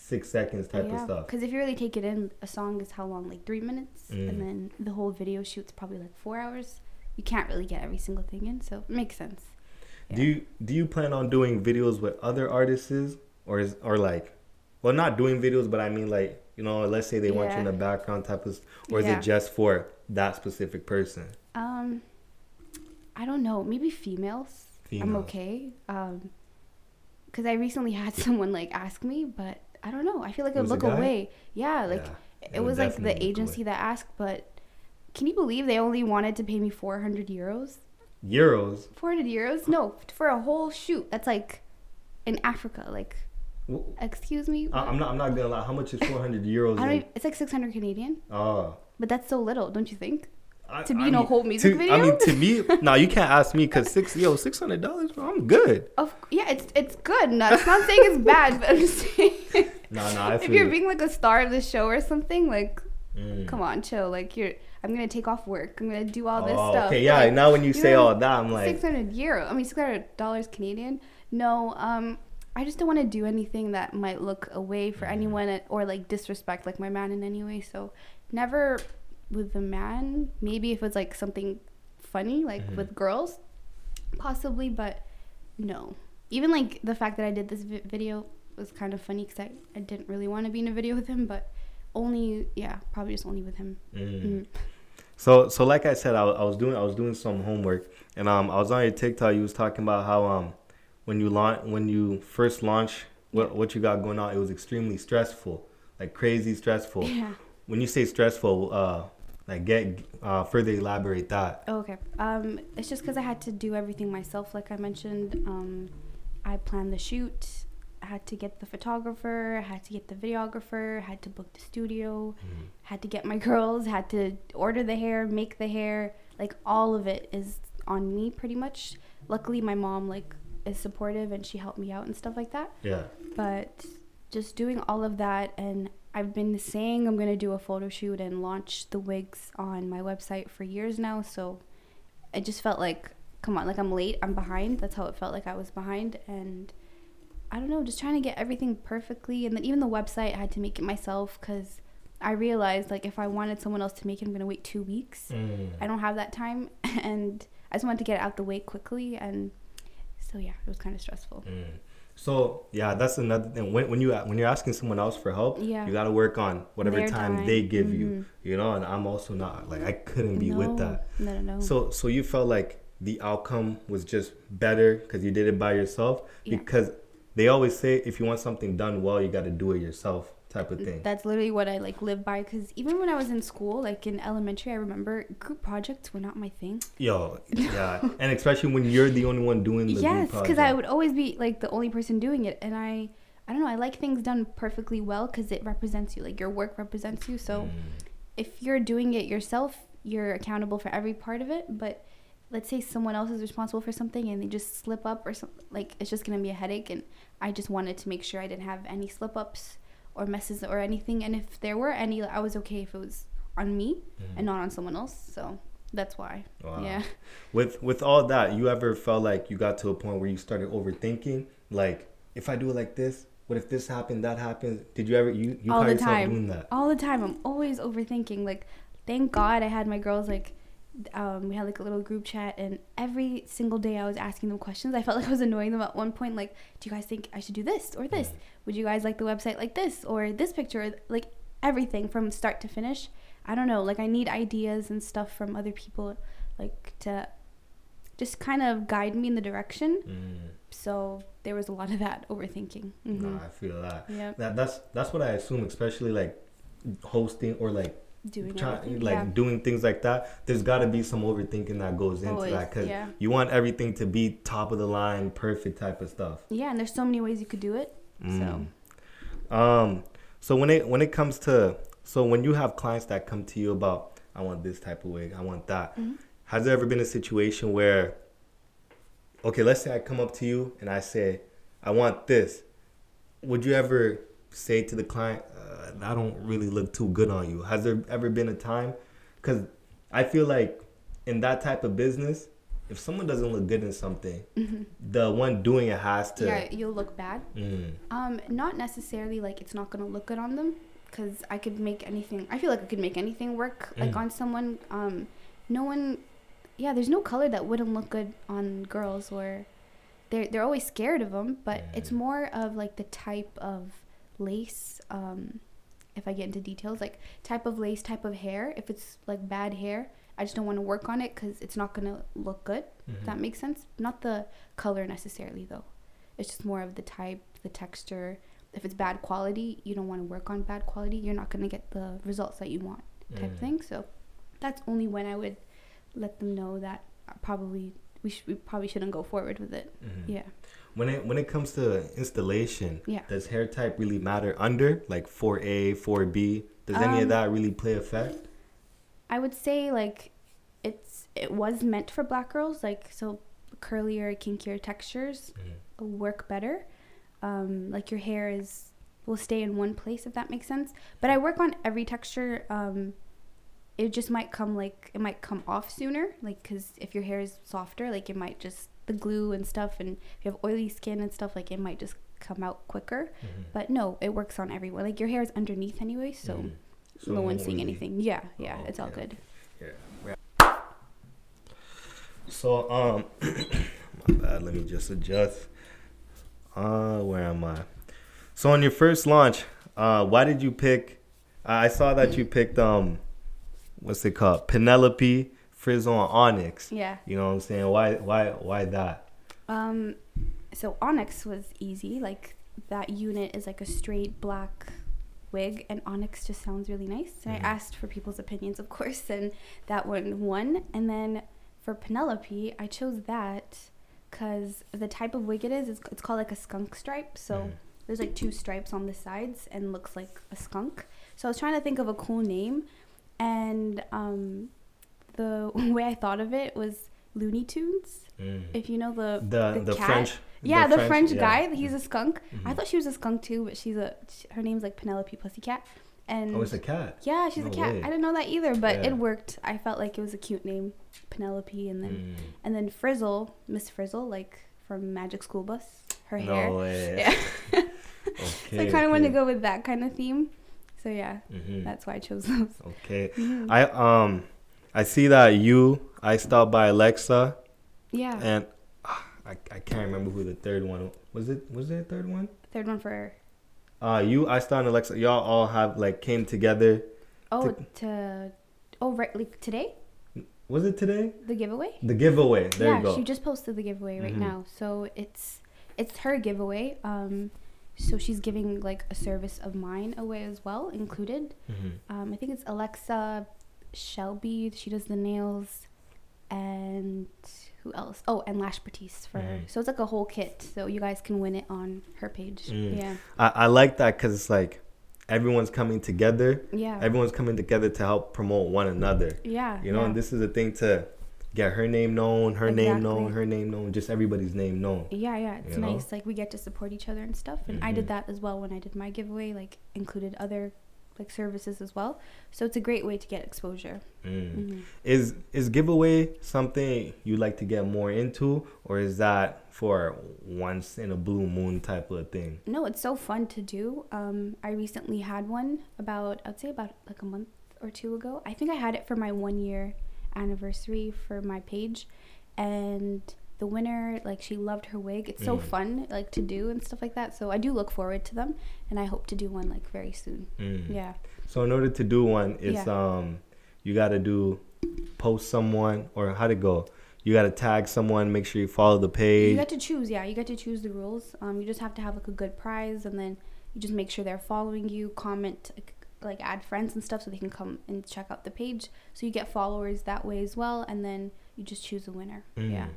six seconds type of stuff Because if you really take it in, a song is how long? Like three minutes, Mm. and then the whole video shoot's probably like four hours. You can't really get every single thing in, so it makes sense. Do you do you plan on doing videos with other artists or is or like well not doing videos but I mean like you know let's say they want you in the background type of or is Yeah. it just for that specific person? Um, I don't know. Maybe females. females. I'm okay. Um, because I recently had someone like ask me, but I don't know. I feel like It a look away. Yeah, like Yeah, it, it was like the agency away. that asked, but can you believe they only wanted to pay me 400 euros? Euros. 400 euros? No, for a whole shoot. That's like in Africa. Like, W- excuse me. I'm not I'm not gonna lie. How much is 400 euros? I don't. in- it's like 600 Canadian, Oh. but that's so little, don't you think? I- To be I in a whole music to, video? I mean, to me, no, you can't ask me because six, yo, six hundred dollars, I'm good. Of yeah, it's it's good. No, it's not saying it's bad, but I'm just saying No, no, I if you're you. being like a star of the show or something, like Mm. come on, chill. Like you're, I'm gonna take off work. I'm gonna do all this Oh, stuff. Okay, yeah. Like, now when you say you're all that, I'm like, six hundred euro. I mean, six hundred dollars Canadian. No, um, I just don't want to do anything that might look away for Mhm. anyone at, or like disrespect like my man in any way. So never with the man. Maybe if it's like something funny, like Mhm. with girls, possibly, but no. Even like the fact that I did this vi- video was kind of funny because I, I didn't really want to be in a video with him, but only yeah, probably just only with him. mm. Mm. So so like I said, I, I was doing I was doing some homework, and um I was on your TikTok. You was talking about how um when you launch when you first launch what what you got going on, it was extremely stressful, like crazy stressful. Yeah. When you say stressful, uh, like get uh further elaborate that. Oh, okay. Um, it's just because I had to do everything myself, like I mentioned. Um, I planned the shoot. I had to get the photographer. I had to get the videographer. I Had to book the studio. Had to get my girls. Had to order the hair, make the hair. Like all of it is on me, pretty much. Luckily, my mom like is supportive and she helped me out and stuff like that. Yeah. But just doing all of that, and I've been saying I'm gonna do a photo shoot and launch the wigs on my website for years now. So it just felt like, come on, like I'm late, I'm behind. That's how it felt like I was behind, and I don't know, just trying to get everything perfectly. And then even the website, I had to make it myself because I realized like if I wanted someone else to make it, I'm gonna wait two weeks. Mm. I don't have that time, and I just wanted to get it out the way quickly, and so yeah, it was kind of stressful. Mm. So yeah, that's another thing. When when you when you're asking someone else for help, Yeah. you gotta work on whatever time, time. they give you. Mhm. You know, and I'm also not like I couldn't be with that. No, no, no. So so you felt like the outcome was just better because you did it by yourself Yeah. because they always say if you want something done well, you got to do it yourself type of thing. That's literally what I like live by. Because even when I was in school, like in elementary, I remember group projects were not my thing. Yo, yeah, and especially when you're the only one doing the yes, because I would always be like the only person doing it, and I, I don't know. I like things done perfectly well because it represents you. Like your work represents you. So Mm. if you're doing it yourself, you're accountable for every part of it. But let's say someone else is responsible for something and they just slip up or something, like it's just gonna be a headache. And I just wanted to make sure I didn't have any slip ups or messes or anything. And if there were any, I was okay if it was on me Mm-hmm. and not on someone else. So that's why. Wow. Yeah. With with all that, you ever felt like you got to a point where you started overthinking? Like, if I do it like this, what if this happened, that happens? Did you ever you you all caught yourself doing that? all the time i'm always overthinking like thank god i had my girls like um, we had like a little group chat and every single day i was asking them questions. I felt like i was annoying them at one point like do you guys think i should do this or this? Would you guys like the website like this or this picture? Like everything from start to finish. I don't know like i need ideas and stuff from other people like to just kind of guide me in the direction. Mm. so there was a lot of that overthinking. Hmm Nah, I feel that. Yep. That that's that's what I assume, especially like hosting or like doing everything, like yeah. doing things like that. There's got to be some overthinking that goes into Always, that because yeah. you want everything to be top of the line, perfect type of stuff. yeah and there's so many ways you could do it so Mm. Um, so when it when it comes to so when you have clients that come to you about I want this type of wig, I want that. Mhm. Has there ever been a situation where okay, let's say I come up to you and I say I want this. Would you ever say to the client, uh, "I don't really look too good on you"? Has there ever been a time? Because I feel like in that type of business, if someone doesn't look good in something, the one doing it has to. yeah you'll look bad Mm, um not necessarily like it's not gonna look good on them because i could make anything i feel like i could make anything work like Mm. on someone um no one yeah there's no color that wouldn't look good on girls or they're they're always scared of them but it's Mm. more of like the type of lace um if i get into details like type of lace type of hair. If it's like bad hair i just don't want to work on it because it's not gonna look good. Mhm. if that makes sense. Not the color necessarily though. It's just more of the type the texture. If it's bad quality you don't want to work on bad quality you're not going to get the results that you want type Mm. thing. So that's only when i would let them know that uh, probably we, sh- we probably shouldn't go forward with it. Mhm. yeah When it when it comes to installation, Yeah. does hair type really matter under like 4A, 4B? Does any of Um, that really play effect? i would say like it's it was meant for black girls like so curlier kinkier textures work better. Um, like your hair is will stay in one place if that makes sense. But I work on every texture. Um, it just might come like it might come off sooner, like because if your hair is softer, like it might just the glue and stuff, and if you have oily skin and stuff, like it might just come out quicker. Mhm. But no, it works on everyone. Like your hair is underneath anyway, so Mhm. So no one's seeing anything. Yeah, yeah, Oh, it's all okay, good. Yeah. So um, my bad. Let me just adjust. Uh, where am I? So on your first launch, uh, why did you pick? I saw that you picked um, what's it called? Penelope Frizzle and Onyx. Yeah. You know what I'm saying? Why why why that? Um, so Onyx was easy. Like that unit is like a straight black wig, and Onyx just sounds really nice. And Mhm. I asked for people's opinions, of course, and that one won. And then for Penelope, I chose that because the type of wig it is, it's, it's called like a skunk stripe. So Mhm. there's like two stripes on the sides and looks like a skunk. So I was trying to think of a cool name, and um, the way I thought of it was Looney Tunes. Mm. If you know the the the, cat. French. yeah, the, French, yeah. guy. He's a skunk. I Mhm. thought she was a skunk too, but she's a. her name's like Penelope Pussycat, and Oh, it's a cat. yeah, she's a cat. way. I didn't know that either, but Yeah. it worked. I felt like it was a cute name, Penelope, and then Mm. and then Frizzle, Miss Frizzle, like from Magic School Bus. Her No hair. way. Yeah. okay. so I kind of wanted to go with that kind of theme. So yeah, Mhm. that's why I chose those. Okay. Mhm. I um I see that you I stopped by Alexa yeah. and ah, I, I can't remember who the third one was it was a third one? Third one for Uh you I stopped and Alexa y'all all have like came together. oh to oh right like today Was it today? the giveaway. The giveaway. There yeah, you go. she just posted the giveaway right Mhm. now. So it's it's her giveaway. Um, so she's giving like a service of mine away as well, included. Mhm. Um, I think it's Alexa Shelby. She does the nails, and who else? Oh, and Lash Batiste for her. Mhm. So it's like a whole kit. So you guys can win it on her page. Mm. Yeah, I, I like that because it's like everyone's coming together. yeah, Everyone's coming together to help promote one another. yeah. You know, yeah. and this is a thing to get her name known, her name known, her name known, just everybody's name known. Yeah, yeah, it's You know? nice. Like we get to support each other and stuff. And I Mhm. did that as well when I did my giveaway. Like included other like services as well. So it's a great way to get exposure. Mm. Mhm. Is is giveaway something you like to get more into, or is that for once in a blue moon type of thing? No, it's so fun to do. Um, I recently had one about I'd say about like a month or two ago. I think I had it for my one year anniversary for my page, and the winner like she loved her wig. It's so Mm. fun like to do and stuff like that. So I do look forward to them, and I hope to do one like very soon. Mm. Yeah. So in order to do one, it's Yeah. um you gotta do post someone or how to go. You gotta tag someone, make sure you follow the page. You got to choose, yeah. You got to choose the rules. Um, you just have to have like a good prize, and then you just make sure they're following you, comment, like, like add friends and stuff, so they can come and check out the page. So you get followers that way as well, and then you just choose a winner. Mm. Yeah,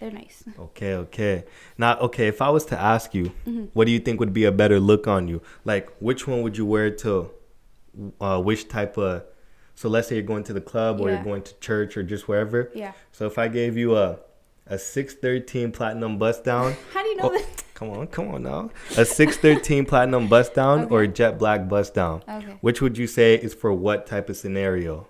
they're nice. Okay, okay. Now, okay, if I was to ask you, Mhm. what do you think would be a better look on you? Like, which one would you wear to uh, which type of? So let's say you're going to the club or Yeah. you're going to church or just wherever. Yeah. So if I gave you a a six thirteen platinum bust down, How do you know Oh, that? come on, come on now, a six thirteen platinum bust down or a jet black bust down, Okay. which would you say is for what type of scenario?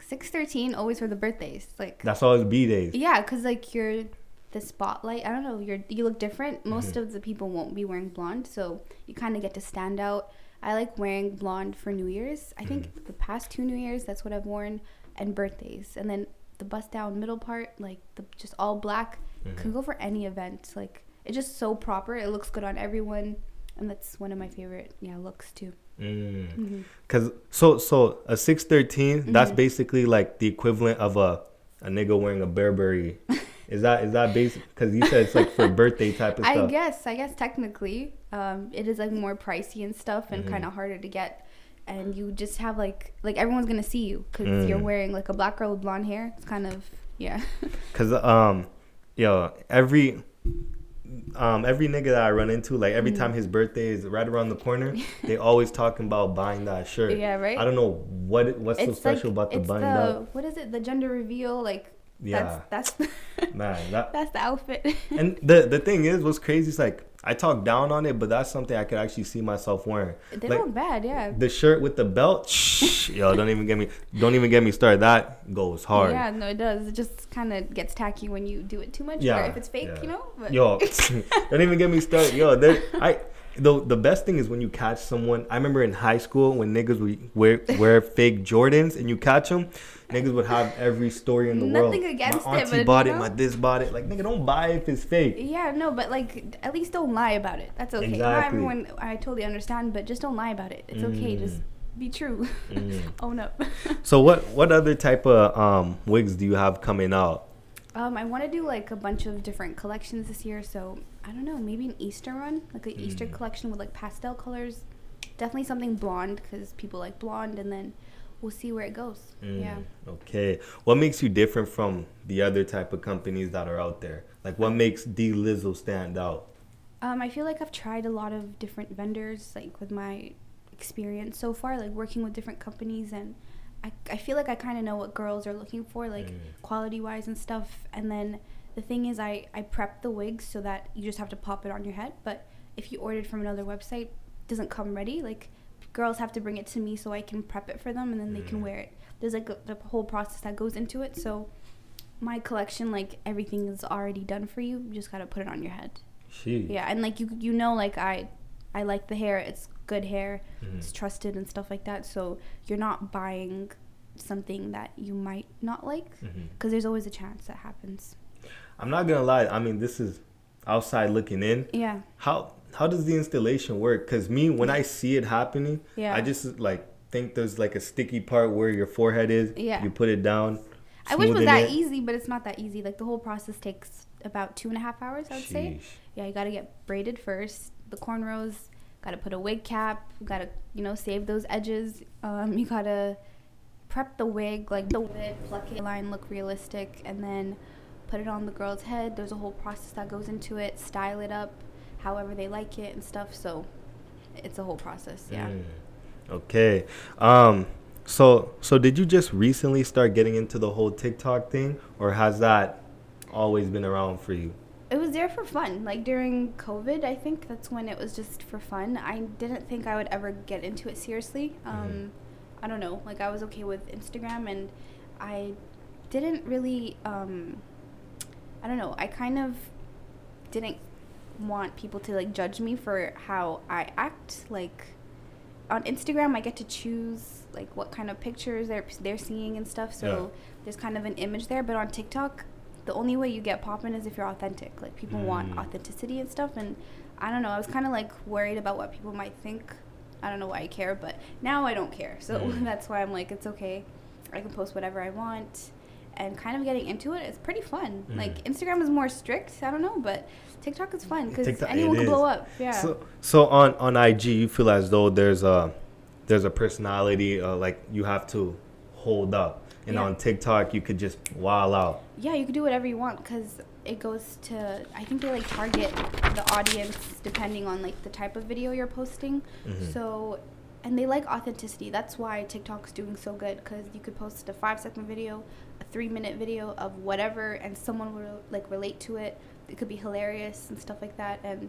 Six thirteen always for the birthdays, like. That's always B days. Yeah, cause like you're the spotlight. I don't know. You're you look different. Most Mhm. of the people won't be wearing blonde, so you kind of get to stand out. I like wearing blonde for New Year's. I think the past two New Years, that's what I've worn, and birthdays, and then the bust down middle part, like the just all black, could go for any event. Like it's just so proper. It looks good on everyone, and that's one of my favorite yeah looks too. Mm. hmm Cause so so a six that's Mhm. basically like the equivalent of a a nigga wearing a Burberry. is that is that basic? Cause you said it's like for birthday type of I stuff. guess I guess technically, um, it is like more pricey and stuff, and Mhm. kind of harder to get. And you just have like like everyone's gonna see you because you're Mm. wearing like a black girl with blonde hair. It's kind of yeah. Cause um, yo, every um every nigga that I run into, like every Mhm. time his birthday is right around the corner, they always talking about buying that shirt. yeah, right. I don't know what it- what's so special about the it's button the what is it? The gender reveal. Like Yeah, that's that's man. That that's the outfit. and the the thing is, what's crazy is like I talk down on it, but that's something I could actually see myself wearing. they like- look bad, yeah. The shirt with the belt, shh, yo, don't even get me, don't even get me started. That goes hard. Yeah, no, it does. It just kind of gets tacky when you do it too much, Yeah, or if it's fake, yeah. you know. But Yo, don't even get me started. Yo, there, I. The, the best thing is when you catch someone. I remember in high school when niggas would wear wear fake Jordans and you catch them, niggas would have every story in the world. Nothing against my it, auntie but, bought it, know? my this bought it. Like nigga, don't buy if it's fake. Yeah, no, but like at least don't lie about it. That's okay. Not everyone I totally understand, but just don't lie about it. It's okay. Just Mm. be true. Mm. Own up. So what what other type of um wigs do you have coming out? Um, I want to do like a bunch of different collections this year, so I don't know, maybe an Easter run, like an Easter Mm. collection with like pastel colors. Definitely something blonde because people like blonde, and then we'll see where it goes. Yeah. Mm, Okay. What makes you different from the other type of companies that are out there? Like what makes Delizzle stand out? Um, I feel like I've tried a lot of different vendors, like with my experience so far, like working with different companies, and I, I feel like I kind of know what girls are looking for, like Mm. quality wise and stuff. And then the thing is, I, I prep the wigs so that you just have to pop it on your head. But if you ordered from another website, doesn't come ready. Like girls have to bring it to me so I can prep it for them, and then they can Mm. wear it. There's like a, the whole process that goes into it. So my collection, like everything is already done for you. You just gotta put it on your head. She. Yeah, and like you you know like I I like the hair. It's good hair. Mhm. It's trusted and stuff like that. So you're not buying something that you might not like because there's always a chance that happens. I'm not gonna lie. I mean, this is outside looking in. Yeah. How how does the installation work? Cause me, when I see it happening, Yeah. I just like think there's like a sticky part where your forehead is. Yeah. You put it down. I wish it was that it. easy, but it's not that easy. Like the whole process takes about two and a half hours, I would say. Yeah, you gotta get braided first, the cornrows. Gotta put a wig cap. Gotta you know save those edges. Um, you gotta prep the wig, like the wig, pluck it, line look realistic, and then put it on the girl's head. There's a whole process that goes into it. Style it up, however they like it and stuff. So it's a whole process. Yeah. Mm. Okay. Um, So so did you just recently start getting into the whole TikTok thing, or has that always been around for you? It was there for fun. Like during COVID, I think that's when it was just for fun. I didn't think I would ever get into it seriously. Um, Mhm. I don't know. Like I was okay with Instagram, and I didn't really. Um, I don't know. I kind of didn't want people to like judge me for how I act. Like on Instagram, I get to choose like what kind of pictures they're they're seeing and stuff. So Yeah. there's kind of an image there. But on TikTok, the only way you get popping is if you're authentic. Like people want Mm. authenticity and stuff. And I don't know. I was kind of like worried about what people might think. I don't know why I care, but now I don't care. So Mm. that's why I'm like, it's okay. I can post whatever I want. And kind of getting into it, it is pretty fun. Mm. Like Instagram is more strict. I don't know, but TikTok is fun because anyone can is. blow up. Yeah. So so on on IG, you feel as though there's a there's a personality uh, like you have to hold up, and Yeah. on TikTok you could just wow out. yeah, you can do whatever you want because it goes to. I think they like target the audience depending on like the type of video you're posting. Mhm. So, and they like authenticity. That's why TikTok's doing so good because you could post a five second video, a three minute video of whatever, and someone will like relate to it. It could be hilarious and stuff like that, and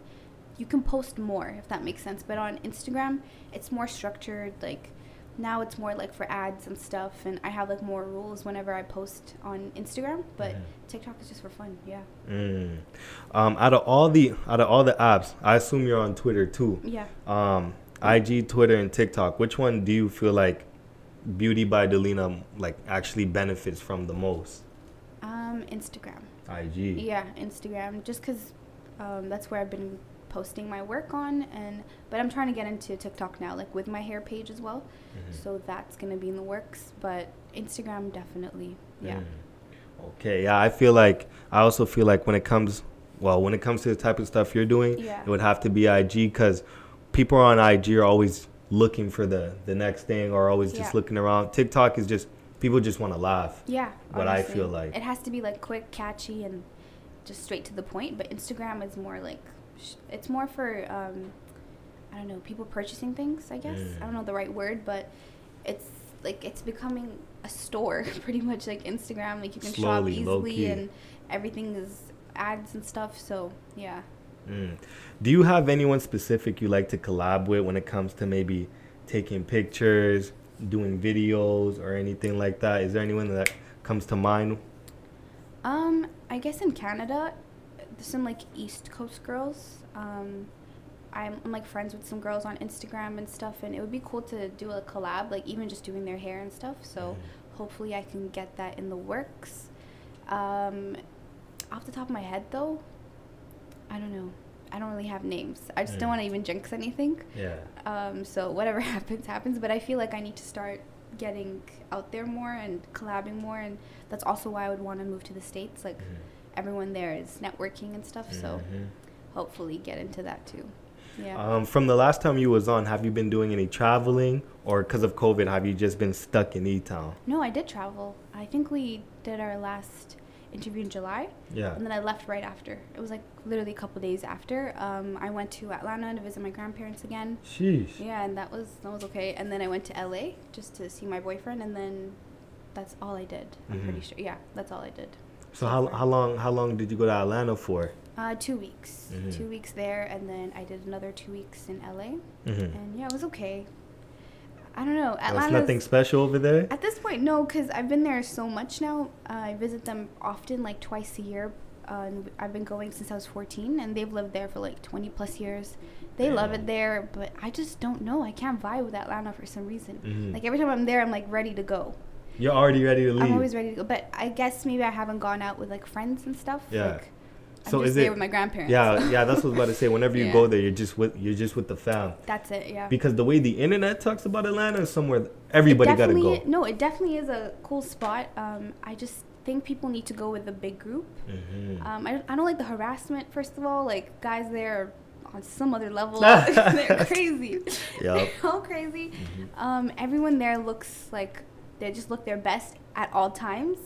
you can post more if that makes sense. But on Instagram, it's more structured. Like now, it's more like for ads and stuff, and I have like more rules whenever I post on Instagram. But Mhm. TikTok is just for fun. Yeah. Mm. Um, out of all the out of all the apps, I assume you're on Twitter too. Yeah. Um, IG, Twitter, and TikTok. Which one do you feel like Beauty by Delina like actually benefits from the most? Um, Instagram. IG. Yeah, Instagram. Just because um, that's where I've been posting my work on, and but I'm trying to get into TikTok now, like with my hair page as well. Mhm. So that's gonna be in the works. But Instagram definitely. Yeah. Mm. Okay, yeah, I feel like I also feel like when it comes, well, when it comes to the type of stuff you're doing, Yeah. it would have to be IG because people on IG are always looking for the the next thing or always just Yeah. looking around. TikTok is just people just want to laugh. Yeah. What I feel like. it has to be like quick, catchy, and just straight to the point. But Instagram is more like it's more for um, I don't know people purchasing things. I guess I don't Mm. know the right word, but it's like it's becoming a store pretty much like Instagram. Like you can Slowly, shop easily and everything is ads and stuff. So yeah. Mm. Do you have anyone specific you like to collab with when it comes to maybe taking pictures, doing videos, or anything like that? Is there anyone that comes to mind? Um, I guess in Canada, there's some like East Coast girls. Um, I'm, I'm like friends with some girls on Instagram and stuff, and it would be cool to do a collab, like even just doing their hair and stuff. So hopefully I can get that in the works. Um, off the top of my head, though, I don't know. I don't really have names. I just don't Mm. want to even jinx anything. Yeah. Um, so whatever happens, happens. But I feel like I need to start getting out there more and collabing more, and that's also why I would want to move to the states. Like Mhm. everyone there is networking and stuff, so Mhm. hopefully get into that too. Yeah. Um, from the last time you was on, have you been doing any traveling, or because of COVID, have you just been stuck in E Town? no, I did travel. I think we did our last interview in July, Yeah. and then I left right after. It was like literally a couple days after. Um, I went to Atlanta to visit my grandparents again. Sheesh. Yeah, and that was that was okay. And then I went to LA just to see my boyfriend, and then that's all I did. I'm pretty Mhm. sure. Yeah, that's all I did. So how how long how long did you go to Atlanta for? Uh, two weeks. Mhm. Two weeks there, and then I did another two weeks in LA. Mm-hmm. And yeah, it was okay. I don't know. There's Atlanta's nothing special over there. at this point, no, because I've been there so much now. Uh, I visit them often, like twice a year. Uh, and I've been going since I was 14, and they've lived there for like 20 plus years. They love it there, but I just don't know. I can't vibe with Atlanta for some reason. Mhm. Like every time I'm there, I'm like ready to go. You're already ready to leave. I'm always ready to go, but I guess maybe I haven't gone out with like friends and stuff. Yeah. Like, I'm So just is there it- with my grandparents. yeah, yeah. That's what I was about to say. Whenever you Yeah. go there, you're just with you're just with the fam. That's it. Yeah. Because the way the internet talks about Atlanta is somewhere everybody gotta definitely- go. No, it definitely is a cool spot. Um, I just think people need to go with a big group. Mm-hmm. Um, I, I don't like the harassment. First of all, like guys there are on some other level. They're crazy. Yup. They're all crazy. Mhm. Um, everyone there looks like they just look their best at all times.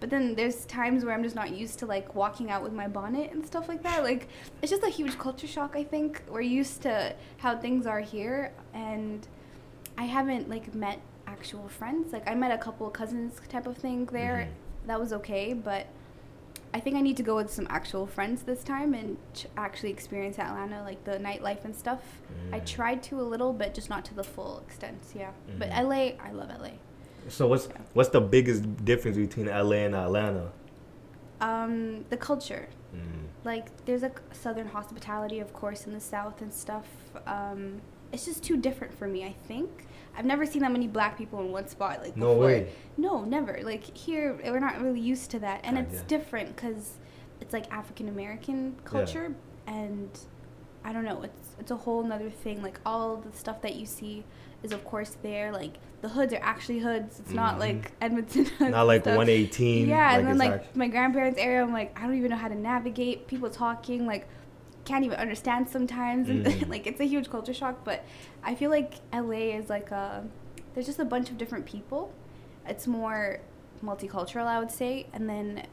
But then there's times where I'm just not used to like walking out with my bonnet and stuff like that. Like it's just a huge culture shock. I think we're used to how things are here, and I haven't like met. actual friends. Like I met a couple of cousins type of thing there. Mhm. That was okay, but I think I need to go with some actual friends this time and ch- actually experience Atlanta, like the nightlife and stuff. I Mm. tried to a little, but just not to the full extent. Yeah, but Mhm. LA, I love LA. So what's Yeah. what's the biggest difference between LA and Atlanta? Um, the culture, Mm. like there's a southern hospitality, of course, in the south and stuff. Um, it's just too different for me. I think I've never seen that many black people in one spot. Like No before. way. No, never. Like here, we're not really used to that, and Ah, it's different because it's like African American culture, and I don't know. It's it's a whole nother thing. Like all the stuff that you see is of course there. Like the hoods are actually hoods. It's not Mhm. like Edmonton. hoods Not like 118. Yeah, and then like act- my grandparents' area, I'm like I don't even know how to navigate. People talking like can't even understand sometimes, and Mm. like it's a huge culture shock. But I feel like LA is like a there's just a bunch of different people. It's more multicultural, I would say, and then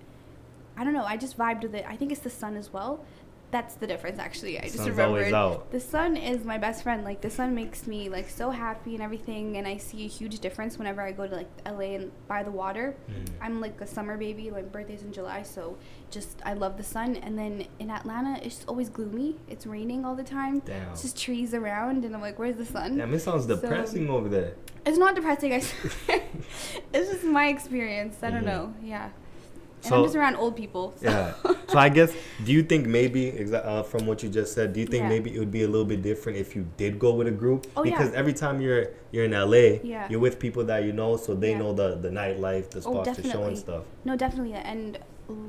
I don't know. I just vibed with it. I think it's the sun as well. That's the difference, actually. I just Sun's remembered. The sun is my best friend. Like the sun makes me like so happy and everything, and I see a huge difference whenever I go to like LA and by the water. Mm. I'm like a summer baby. My birthday's in July, so just I love the sun. And then in Atlanta, it's just always gloomy. It's raining all the time. Damn. It's just trees around, and I'm like, where's the sun? Damn, it sounds So- depressing over there. It's not depressing. I it's just my experience. I don't Mhm. know. Yeah. And So- I'm just around old people. So. Yeah. So I guess, do you think maybe, uh, from what you just said, do you think Yeah. maybe it would be a little bit different if you did go with a group? Oh, yeah. because every time you're you're in LA, Yeah. you're with people that you know, so they Yeah. know the the nightlife, the Oh, spots to show and stuff. No, definitely. And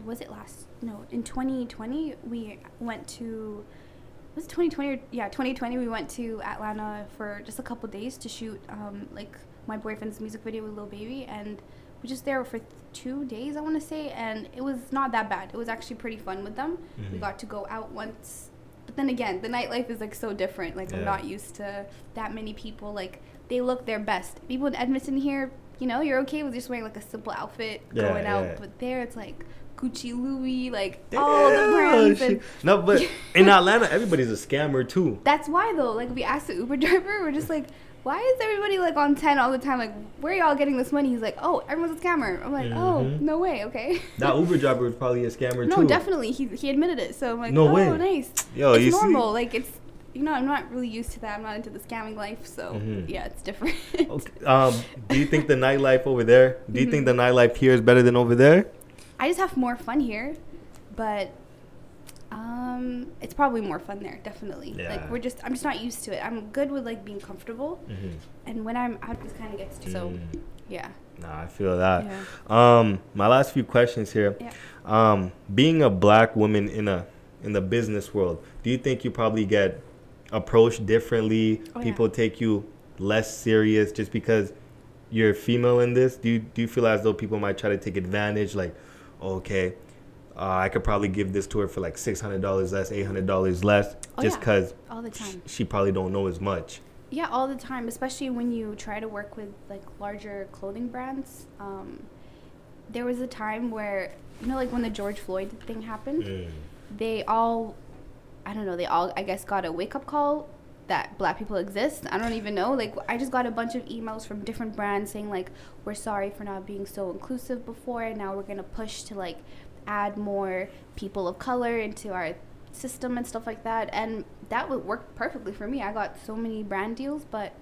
was it last? No, in 2020 we went to. Was it 2020 or yeah 2020 we went to Atlanta for just a couple days to shoot um, like my boyfriend's music video with Lil Baby and we just there for two days I want to say and it was not that bad it was actually pretty fun with them we Mhm. got to go out once but then again the nightlife is like so different like I'm not used to that many people like they look their best people in Edmonton here you know you're okay with just wearing like a simple outfit Yeah, going out yeah. but there it's like Gucci Louis like all the Damn, brands and. No, but in Atlanta, everybody's a scammer too. that's why though like we asked the Uber driver we're just like why is everybody like on 10 all the time like where are y'all getting this money he's like oh everyone's a scammer I'm like oh Mhm. no way okay That Uber driver was probably a scammer no too. No, definitely he, he admitted it so I'm like No oh way. nice Yo, it's you see- normal like it's you know I'm not really used to that I'm not into the scamming life so Mhm. yeah it's different Okay, um, do you think the nightlife over there? Do you think Mhm. the nightlife here is better than over there? I just have more fun here, but um, it's probably more fun there. Definitely. Yeah. Like we're just, I'm just not used to it. I'm good with like being comfortable, Mm-hmm. and when I'm out, this kind of gets to. So, Mm. yeah. Nah, I feel that. Yeah. Um, my last few questions here. Yeah. Um, being a black woman in a in the business world, do you think you probably get approached differently? Oh, yeah. People take you less serious just because you're female in this? Do you do you feel as though people might try to take advantage? Like, okay, uh, I could probably give this to her for like six hundred dollars less, eight hundred dollars less, Oh, just yeah. because All the time. she probably don't know as much. Yeah, all the time, especially when you try to work with like larger clothing brands. Um, there was a time where you know, like when the George Floyd thing happened. Mm. they all i don't know they all i guess got a wake-up call that black people exist i don't even know like i just got a bunch of emails from different brands saying like we're sorry for not being so inclusive before and now we're going to push to like add more people of color into our system and stuff like that and that would work perfectly for me i got so many brand deals but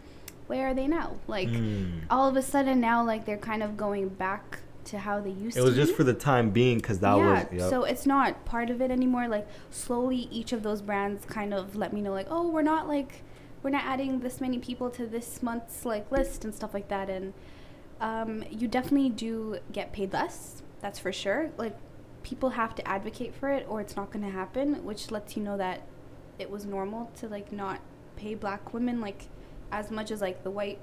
where are they now like Mm. all of a sudden now like they're kind of going back to how they used to. It to was just be. for the time being because that yeah, was. Yep. so it's not part of it anymore. Like slowly, each of those brands kind of let me know, like, oh, we're not like, we're not adding this many people to this month's like list and stuff like that. And um, you definitely do get paid less. That's for sure. Like people have to advocate for it, or it's not going to happen. Which lets you know that it was normal to like not pay black women like as much as like the white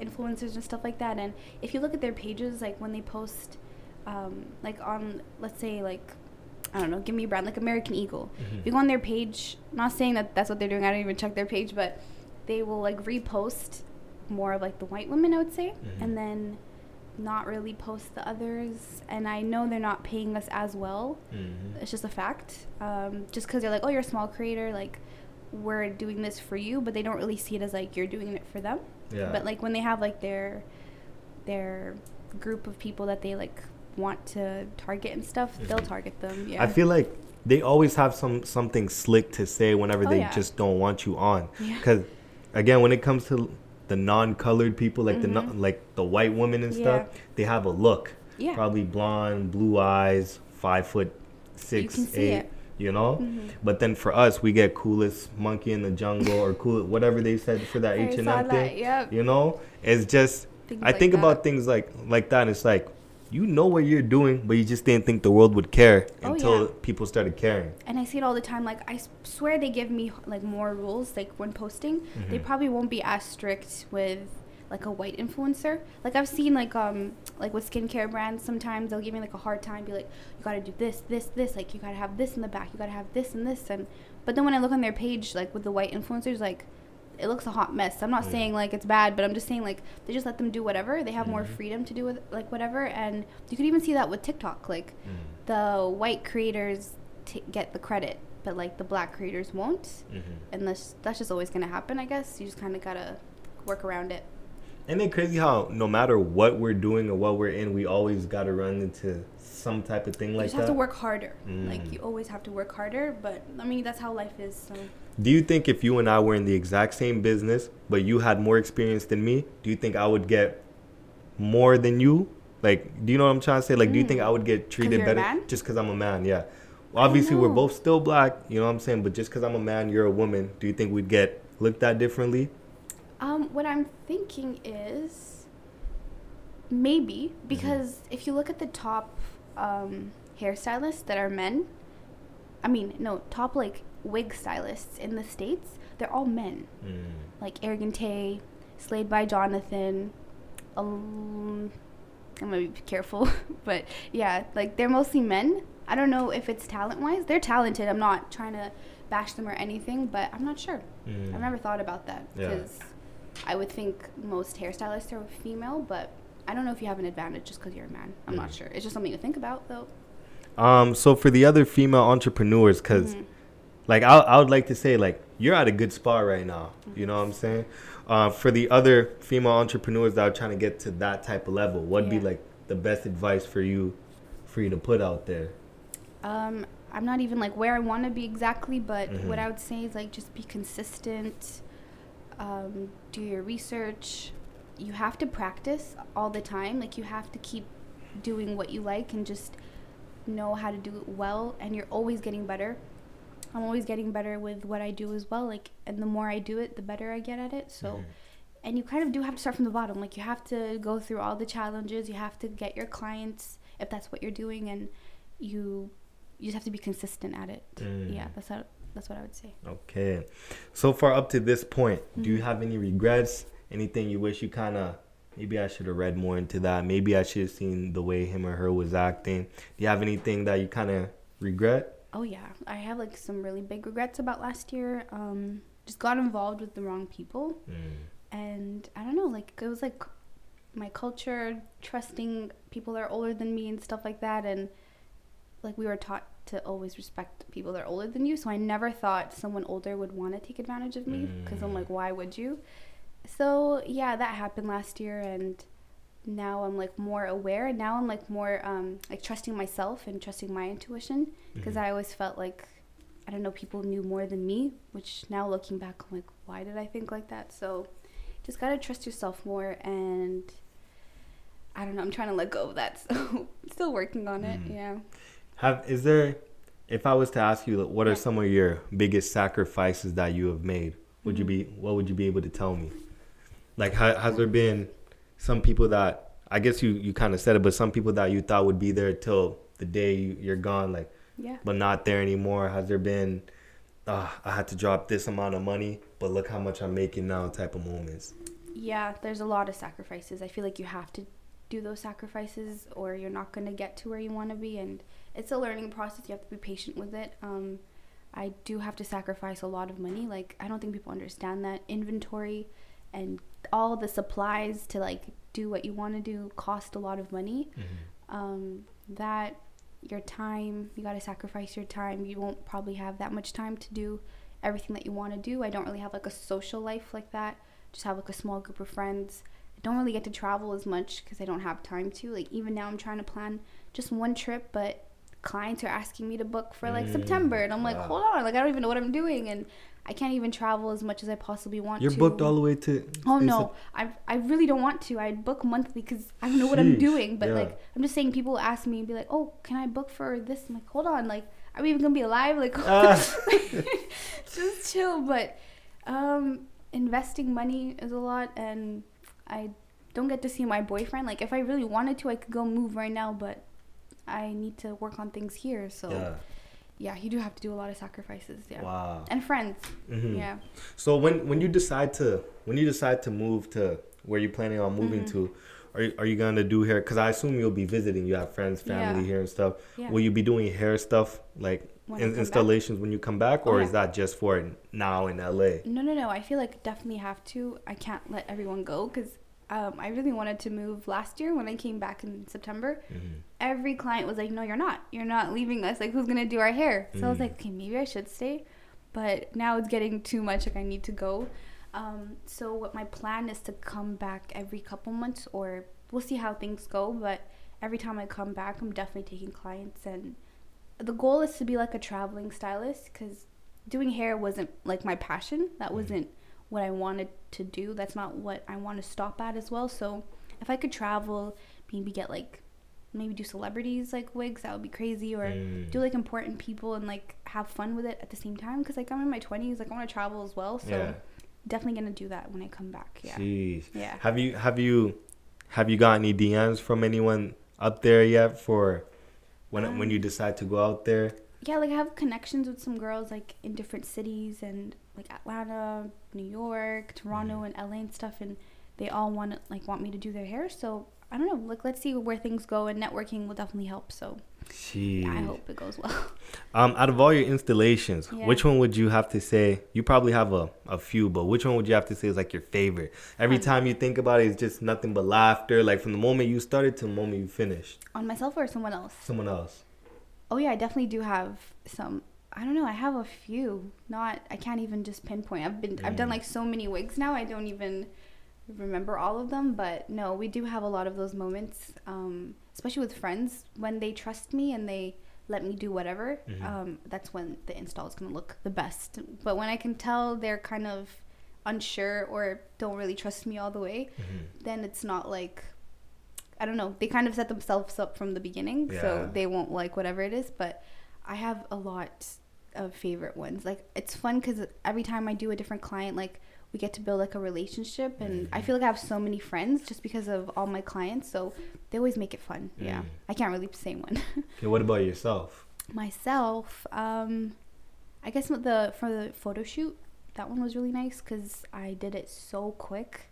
influencers and stuff like that. And if you look at their pages, like when they post, um, like on let's say like I don't know, give me a brand like American Eagle. Mhm. If you go on their page, not saying that that's what they're doing. I don't even check their page, but they will like repost more of like the white women, I would say, Mhm. and then not really post the others. And I know they're not paying us as well. Mhm. It's just a fact. Um, just because they're like, oh, you're a small creator, like we're doing this for you, but they don't really see it as like you're doing it for them. Yeah. But like when they have like their their group of people that they like want to target and stuff, they'll Mhm. target them. Yeah. I feel like they always have some something slick to say whenever Oh, they yeah. just don't want you on. Yeah. Because again, when it comes to the non-colored people, like the Mhm. non like the white women and Yeah. stuff, they have a look. Yeah. Probably blonde, blue eyes, five foot six, see eight. You know. Mhm. But then for us, we get coolest monkey in the jungle or cool whatever they said for that H and M thing. yep. You know, it's just Things I like think that. about things like like that. It's like you know what you're doing, but you just didn't think the world would care Oh, until yeah. people started caring. and I see it all the time. Like I swear they give me like more rules. Like when posting, they Mhm. probably won't be as strict with like a white influencer. Like I've seen like um like with skincare brands, sometimes they'll give me like a hard time. Be like, you gotta do this, this, this. Like you gotta have this in the back. You gotta have this and this. And but then when I look on their page, like with the white influencers, like it looks a hot mess. I'm not Mm. saying like it's bad, but I'm just saying like they just let them do whatever. They have more Mhm. freedom to do with like whatever. And you could even see that with TikTok. Like Mm. the white creators t- get the credit, but like the black creators won't. Mhm. And that's that's just always gonna happen, I guess. You just kind of gotta work around it. And it crazy how no matter what we're doing or what we're in, we always got to run into some type of thing you like just that? have to work harder. Mm. Like you always have to work harder, but I mean that's how life is. So Do you think if you and I were in the exact same business, but you had more experience than me, do you think I would get more than you? Like, do you know what I'm trying to say? Like, do you think Mm. I would get treated better just because I'm a man? Yeah. Obviously, we're both still black. You know what I'm saying? But just because I'm a man, you're a woman. Do you think we'd get looked at differently? um, what I'm thinking is maybe because if you look at the top um, hairstylists that are men, I mean no top like wig stylists in the states, they're all men. Mm. like Arrogant Tae, Slayed by Jonathan. Um, I'm gonna be careful, but yeah, like they're mostly men. I don't know if it's talent wise. They're talented. I'm not trying to bash them or anything, but I'm not sure. Mm. I've never thought about that Yeah. because I would think most hairstylists are female, but I don't know if you have an advantage just because you're a man. I'm not Mm. sure. It's just something to think about, though. Um, so for the other female entrepreneurs, because Mhm. Like I, I would like to say like you're at a good spot right now you know what i'm saying uh, for the other female entrepreneurs that are trying to get to that type of level what'd be like the best advice for you for you to put out there Um, I'm not even like where I want to be exactly, but what Mhm. I would say is like just be consistent. Um, do your research. You have to practice all the time. Like you have to keep doing what you like and just know how to do it well. And you're always getting better. I'm always getting better with what I do as well. Like, and the more I do it, the better I get at it. So Mhm. and you kind of do have to start from the bottom like you have to go through all the challenges you have to get your clients if that's what you're doing and you you just have to be consistent at it Mm. yeah that's how that's what i would say okay so far up to this point do you Mhm. have any regrets anything you wish you kind of maybe i should have read more into that maybe i should have seen the way him or her was acting do you have anything that you kind of regret oh yeah i have like some really big regrets about last year um just got involved with the wrong people mm. and I don't know, like it was like my culture trusting people that are older than me and stuff like that, and like we were taught to always respect people that are older than you. So I never thought someone older would want to take advantage of me because I'm Mm. like, why would you? So yeah, that happened last year, and now I'm like more aware, and now I'm like more um, like trusting myself and trusting my intuition because Mhm. I always felt like I don't know people knew more than me, which now looking back, I'm like, why did I think like that? So just gotta trust yourself more, and I don't know. I'm trying to let go of that, so still working on it. Mhm. Yeah. Have is there if I was to ask you what are some of your biggest sacrifices that you have made, would you Mhm. be what would you be able to tell me? Like ha, has there been some people that I guess you you kind of said it, but some people that you thought would be there till the day you, you're gone, like Yeah. but not there anymore. Has there been uh, I had to drop this amount of money, but look how much I'm making now type of moments. Yeah, there's a lot of sacrifices. I feel like you have to do those sacrifices or you're not going to get to where you want to be and it's a learning process. You have to be patient with it. Um I do have to sacrifice a lot of money. Like I don't think people understand that inventory and all the supplies to like do what you want to do cost a lot of money. um, that your time you got to sacrifice your time you won't probably have that much time to do everything that you want to do i don't really have like a social life like that just have like a small group of friends. I don't really get to travel as much because I don't have time to. Like even now, I'm trying to plan just one trip, but clients are asking me to book for like Mm, September, and I'm like, wow. hold on, like I don't even know what I'm doing, and I can't even travel as much as I possibly want to. You're to. booked all the way to. Oh no, I I really don't want to. I book monthly because I don't know what I'm doing. But yeah. like I'm just saying, people ask me and be like, "Oh, can I book for this?" I'm like, "Hold on, like are we even gonna be alive?" Like Ah. just chill. But um, investing money is a lot, and I don't get to see my boyfriend. Like if I really wanted to, I could go move right now, but I need to work on things here. So Yeah. Yeah, you do have to do a lot of sacrifices. Yeah, Wow. and friends. Mhm. Yeah. So when when you decide to when you decide to move to where you're planning on moving Mhm. to, are you, are you gonna do hair? Because I assume you'll be visiting. You have friends, family Yeah. here and stuff. Yeah. Will you be doing hair stuff like When in, come back? installations when you come back, Oh, or yeah. is that just for now in LA? No, no, no. I feel like definitely have to. I can't let everyone go because um, I really wanted to move last year when I came back in September. Mhm. Every client was like, "No, you're not. You're not leaving us. Like, who's gonna do our hair?" So I was Mm. like, "Okay, maybe I should stay." But now it's getting too much. Like, I need to go. Um, so what my plan is to come back every couple months, or we'll see how things go. But every time I come back, I'm definitely taking clients, and the goal is to be like a traveling stylist because doing hair wasn't like my passion. That Mhm. wasn't what I wanted to do. That's not what I want to stop at as well. So if I could travel, maybe get like maybe do celebrities like wigs, that would be crazy. Or Mm. do like important people and like have fun with it at the same time. Because like I'm in my 20s, like I want to travel as well. So Yeah. definitely gonna do that when I come back. Yeah. Jeez. Yeah. Have you have you have you got any DMs from anyone up there yet for when when Um, you decide to go out there? yeah like i have connections with some girls like in different cities and like atlanta new york toronto Mm-hmm. and la and stuff and they all want like want me to do their hair so i don't know like let's see where things go and networking will definitely help so yeah, i hope it goes well Um, out of all your installations, Yeah. which one would you have to say? You probably have a, a few, but which one would you have to say is like your favorite? Every Um, time you think about it, it's just nothing but laughter. Like from the moment you started to the moment you finished. on myself or someone else Someone else. oh yeah i definitely do have some i don't know i have a few not i can't even just pinpoint i've been i've done Mm. like so many wigs now i don't even remember all of them but no we do have a lot of those moments um, especially with friends when they trust me and they let me do whatever Mhm. um, that's when the install is going to look the best but when i can tell they're kind of unsure or don't really trust me all the way Mhm. then it's not like I don't know. They kind of set themselves up from the beginning, Yeah. so they won't like whatever it is. But I have a lot of favorite ones. Like it's fun because every time I do a different client, like we get to build like a relationship, and I Mhm. feel like I have so many friends just because of all my clients. So they always make it fun. Yeah, Mm. I can't really say one. Okay, what about yourself? Myself, um, I guess with the for the photo shoot, that one was really nice because I did it so quick,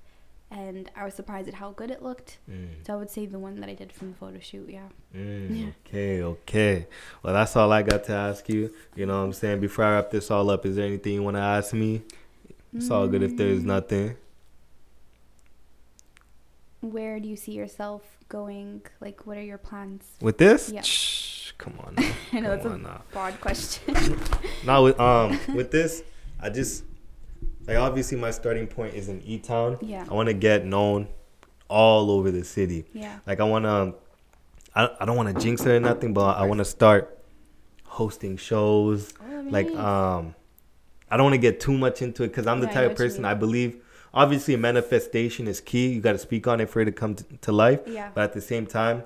and I was surprised at how good it looked. Mm. So I would say the one that I did from the photo shoot, yeah. Mm, Yeah. Okay, okay. Well, that's all I got to ask you. You know what I'm saying? Before I wrap this all up, is there anything you want to ask me? It's all good if there's Mm, nothing. Where do you see yourself going? Like, what are your plans? With this? Yeah. Shh, come on. I know that's a now. broad question. Now with um with this, I just like obviously my starting point is in E Town. yeah, I want to get known all over the city. yeah, Like I want to, I, I don't want to jinx it or nothing, but I want to start hosting shows. Oh, Like um, I don't want to get too much into it because I'm the Yeah, type of person. I believe. Obviously, manifestation is key. You got to speak on it for it to come to, to life. yeah, But at the same time,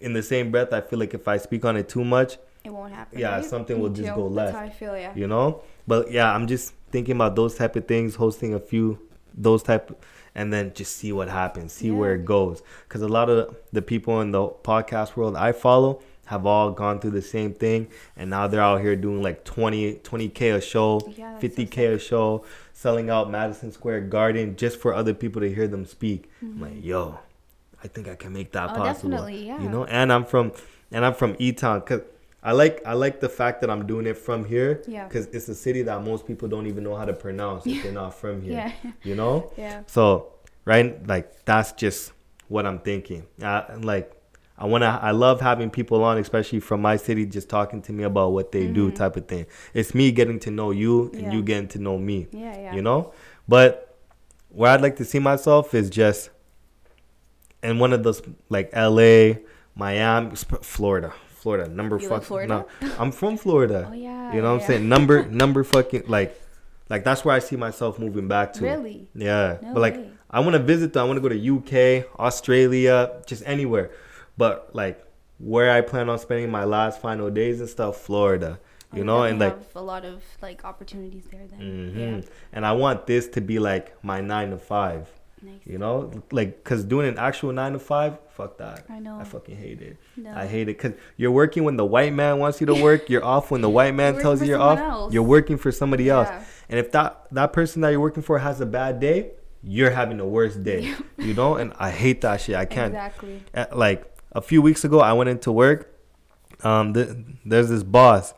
in the same breath, I feel like if I speak on it too much, it won't happen. yeah, right? something will just go That's left. how I feel. Yeah. you know but yeah i'm just thinking about those type of things hosting a few those type and then just see what happens see where it goes. Because a lot of the people in the podcast world i follow have all gone through the same thing and now they're out here doing like 20 20k a show Yeah, that's so 50k a show selling out madison square garden just for other people to hear them speak. I'm mm-hmm. like yo i think i can make that Oh, possible. definitely, yeah. you know and i'm from and i'm from e-town because I like I like the fact that I'm doing it from here Yeah. because it's a city that most people don't even know how to pronounce if they're not from here. Yeah. You know, Yeah. so right, like that's just what I'm thinking. I, like I wanna, I love having people on, especially from my city, just talking to me about what they do, Mhm. type of thing. It's me getting to know you and Yeah. you getting to know me. Yeah. Yeah. You know, but where I'd like to see myself is just in one of those like L.A., Miami, Florida, Florida. Number You like fuck. Florida? No, I'm from Florida. Oh yeah. You know what yeah. I'm saying? Number number fucking like like that's where I see myself moving back to. Really? Yeah. No but like way. I want to visit though. I want to go to UK, Australia, just anywhere. But like where I plan on spending my last final days and stuff, Florida. You Oh, know, and like a lot of like opportunities there. Then. hmm Yeah. and I want this to be like my 9 to 5. Nice. You know? Like cuz doing an actual 9 to 5, fuck that. I know. I fucking hate it. No. I hate it cuz you're working when the white man wants you to work, you're off when the white man You're tells you you're off. else. You're working for somebody else. And if that that person that you're working for has a bad day, you're having the worst day. you know, and I hate that shit. I can't. Exactly. Like a few weeks ago, I went into work. Um, th- there's this boss.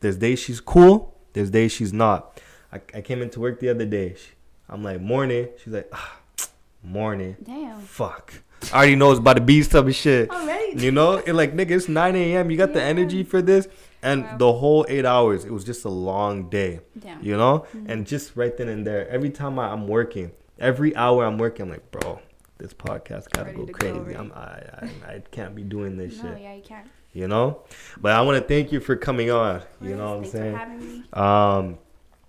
There's days she's cool. There's days she's not. I, I came into work the other day. She, I'm like morning. She's like ah, morning. Damn. Fuck. I already know it's about to be some shit. Already. You know, it like nigga, it's 9 a.m. You got the energy for this, and Wow. the whole eight hours, it was just a long day Damn. you know Mhm. and just right then and there every time I, i'm working every hour i'm working i'm like bro this podcast gotta go to go, crazy right? I'm, I, I i can't be doing this no, shit yeah, you can't. you know but i want to thank you for coming on you know what i'm saying For having me. um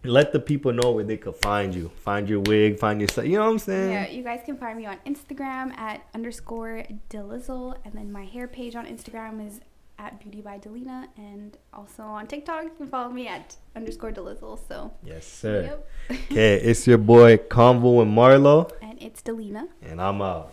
let the people know where they could find you. Find your wig find your stuff you know what i'm saying? Yeah, you guys can find me on Instagram at underscore Delizzle, and then my hair page on Instagram is at Beauty by Delina, and also on TikTok you can follow me at underscore Delizzle. So, yes sir. Yep, okay it's your boy convo and marlo. And it's Delina. and i'm out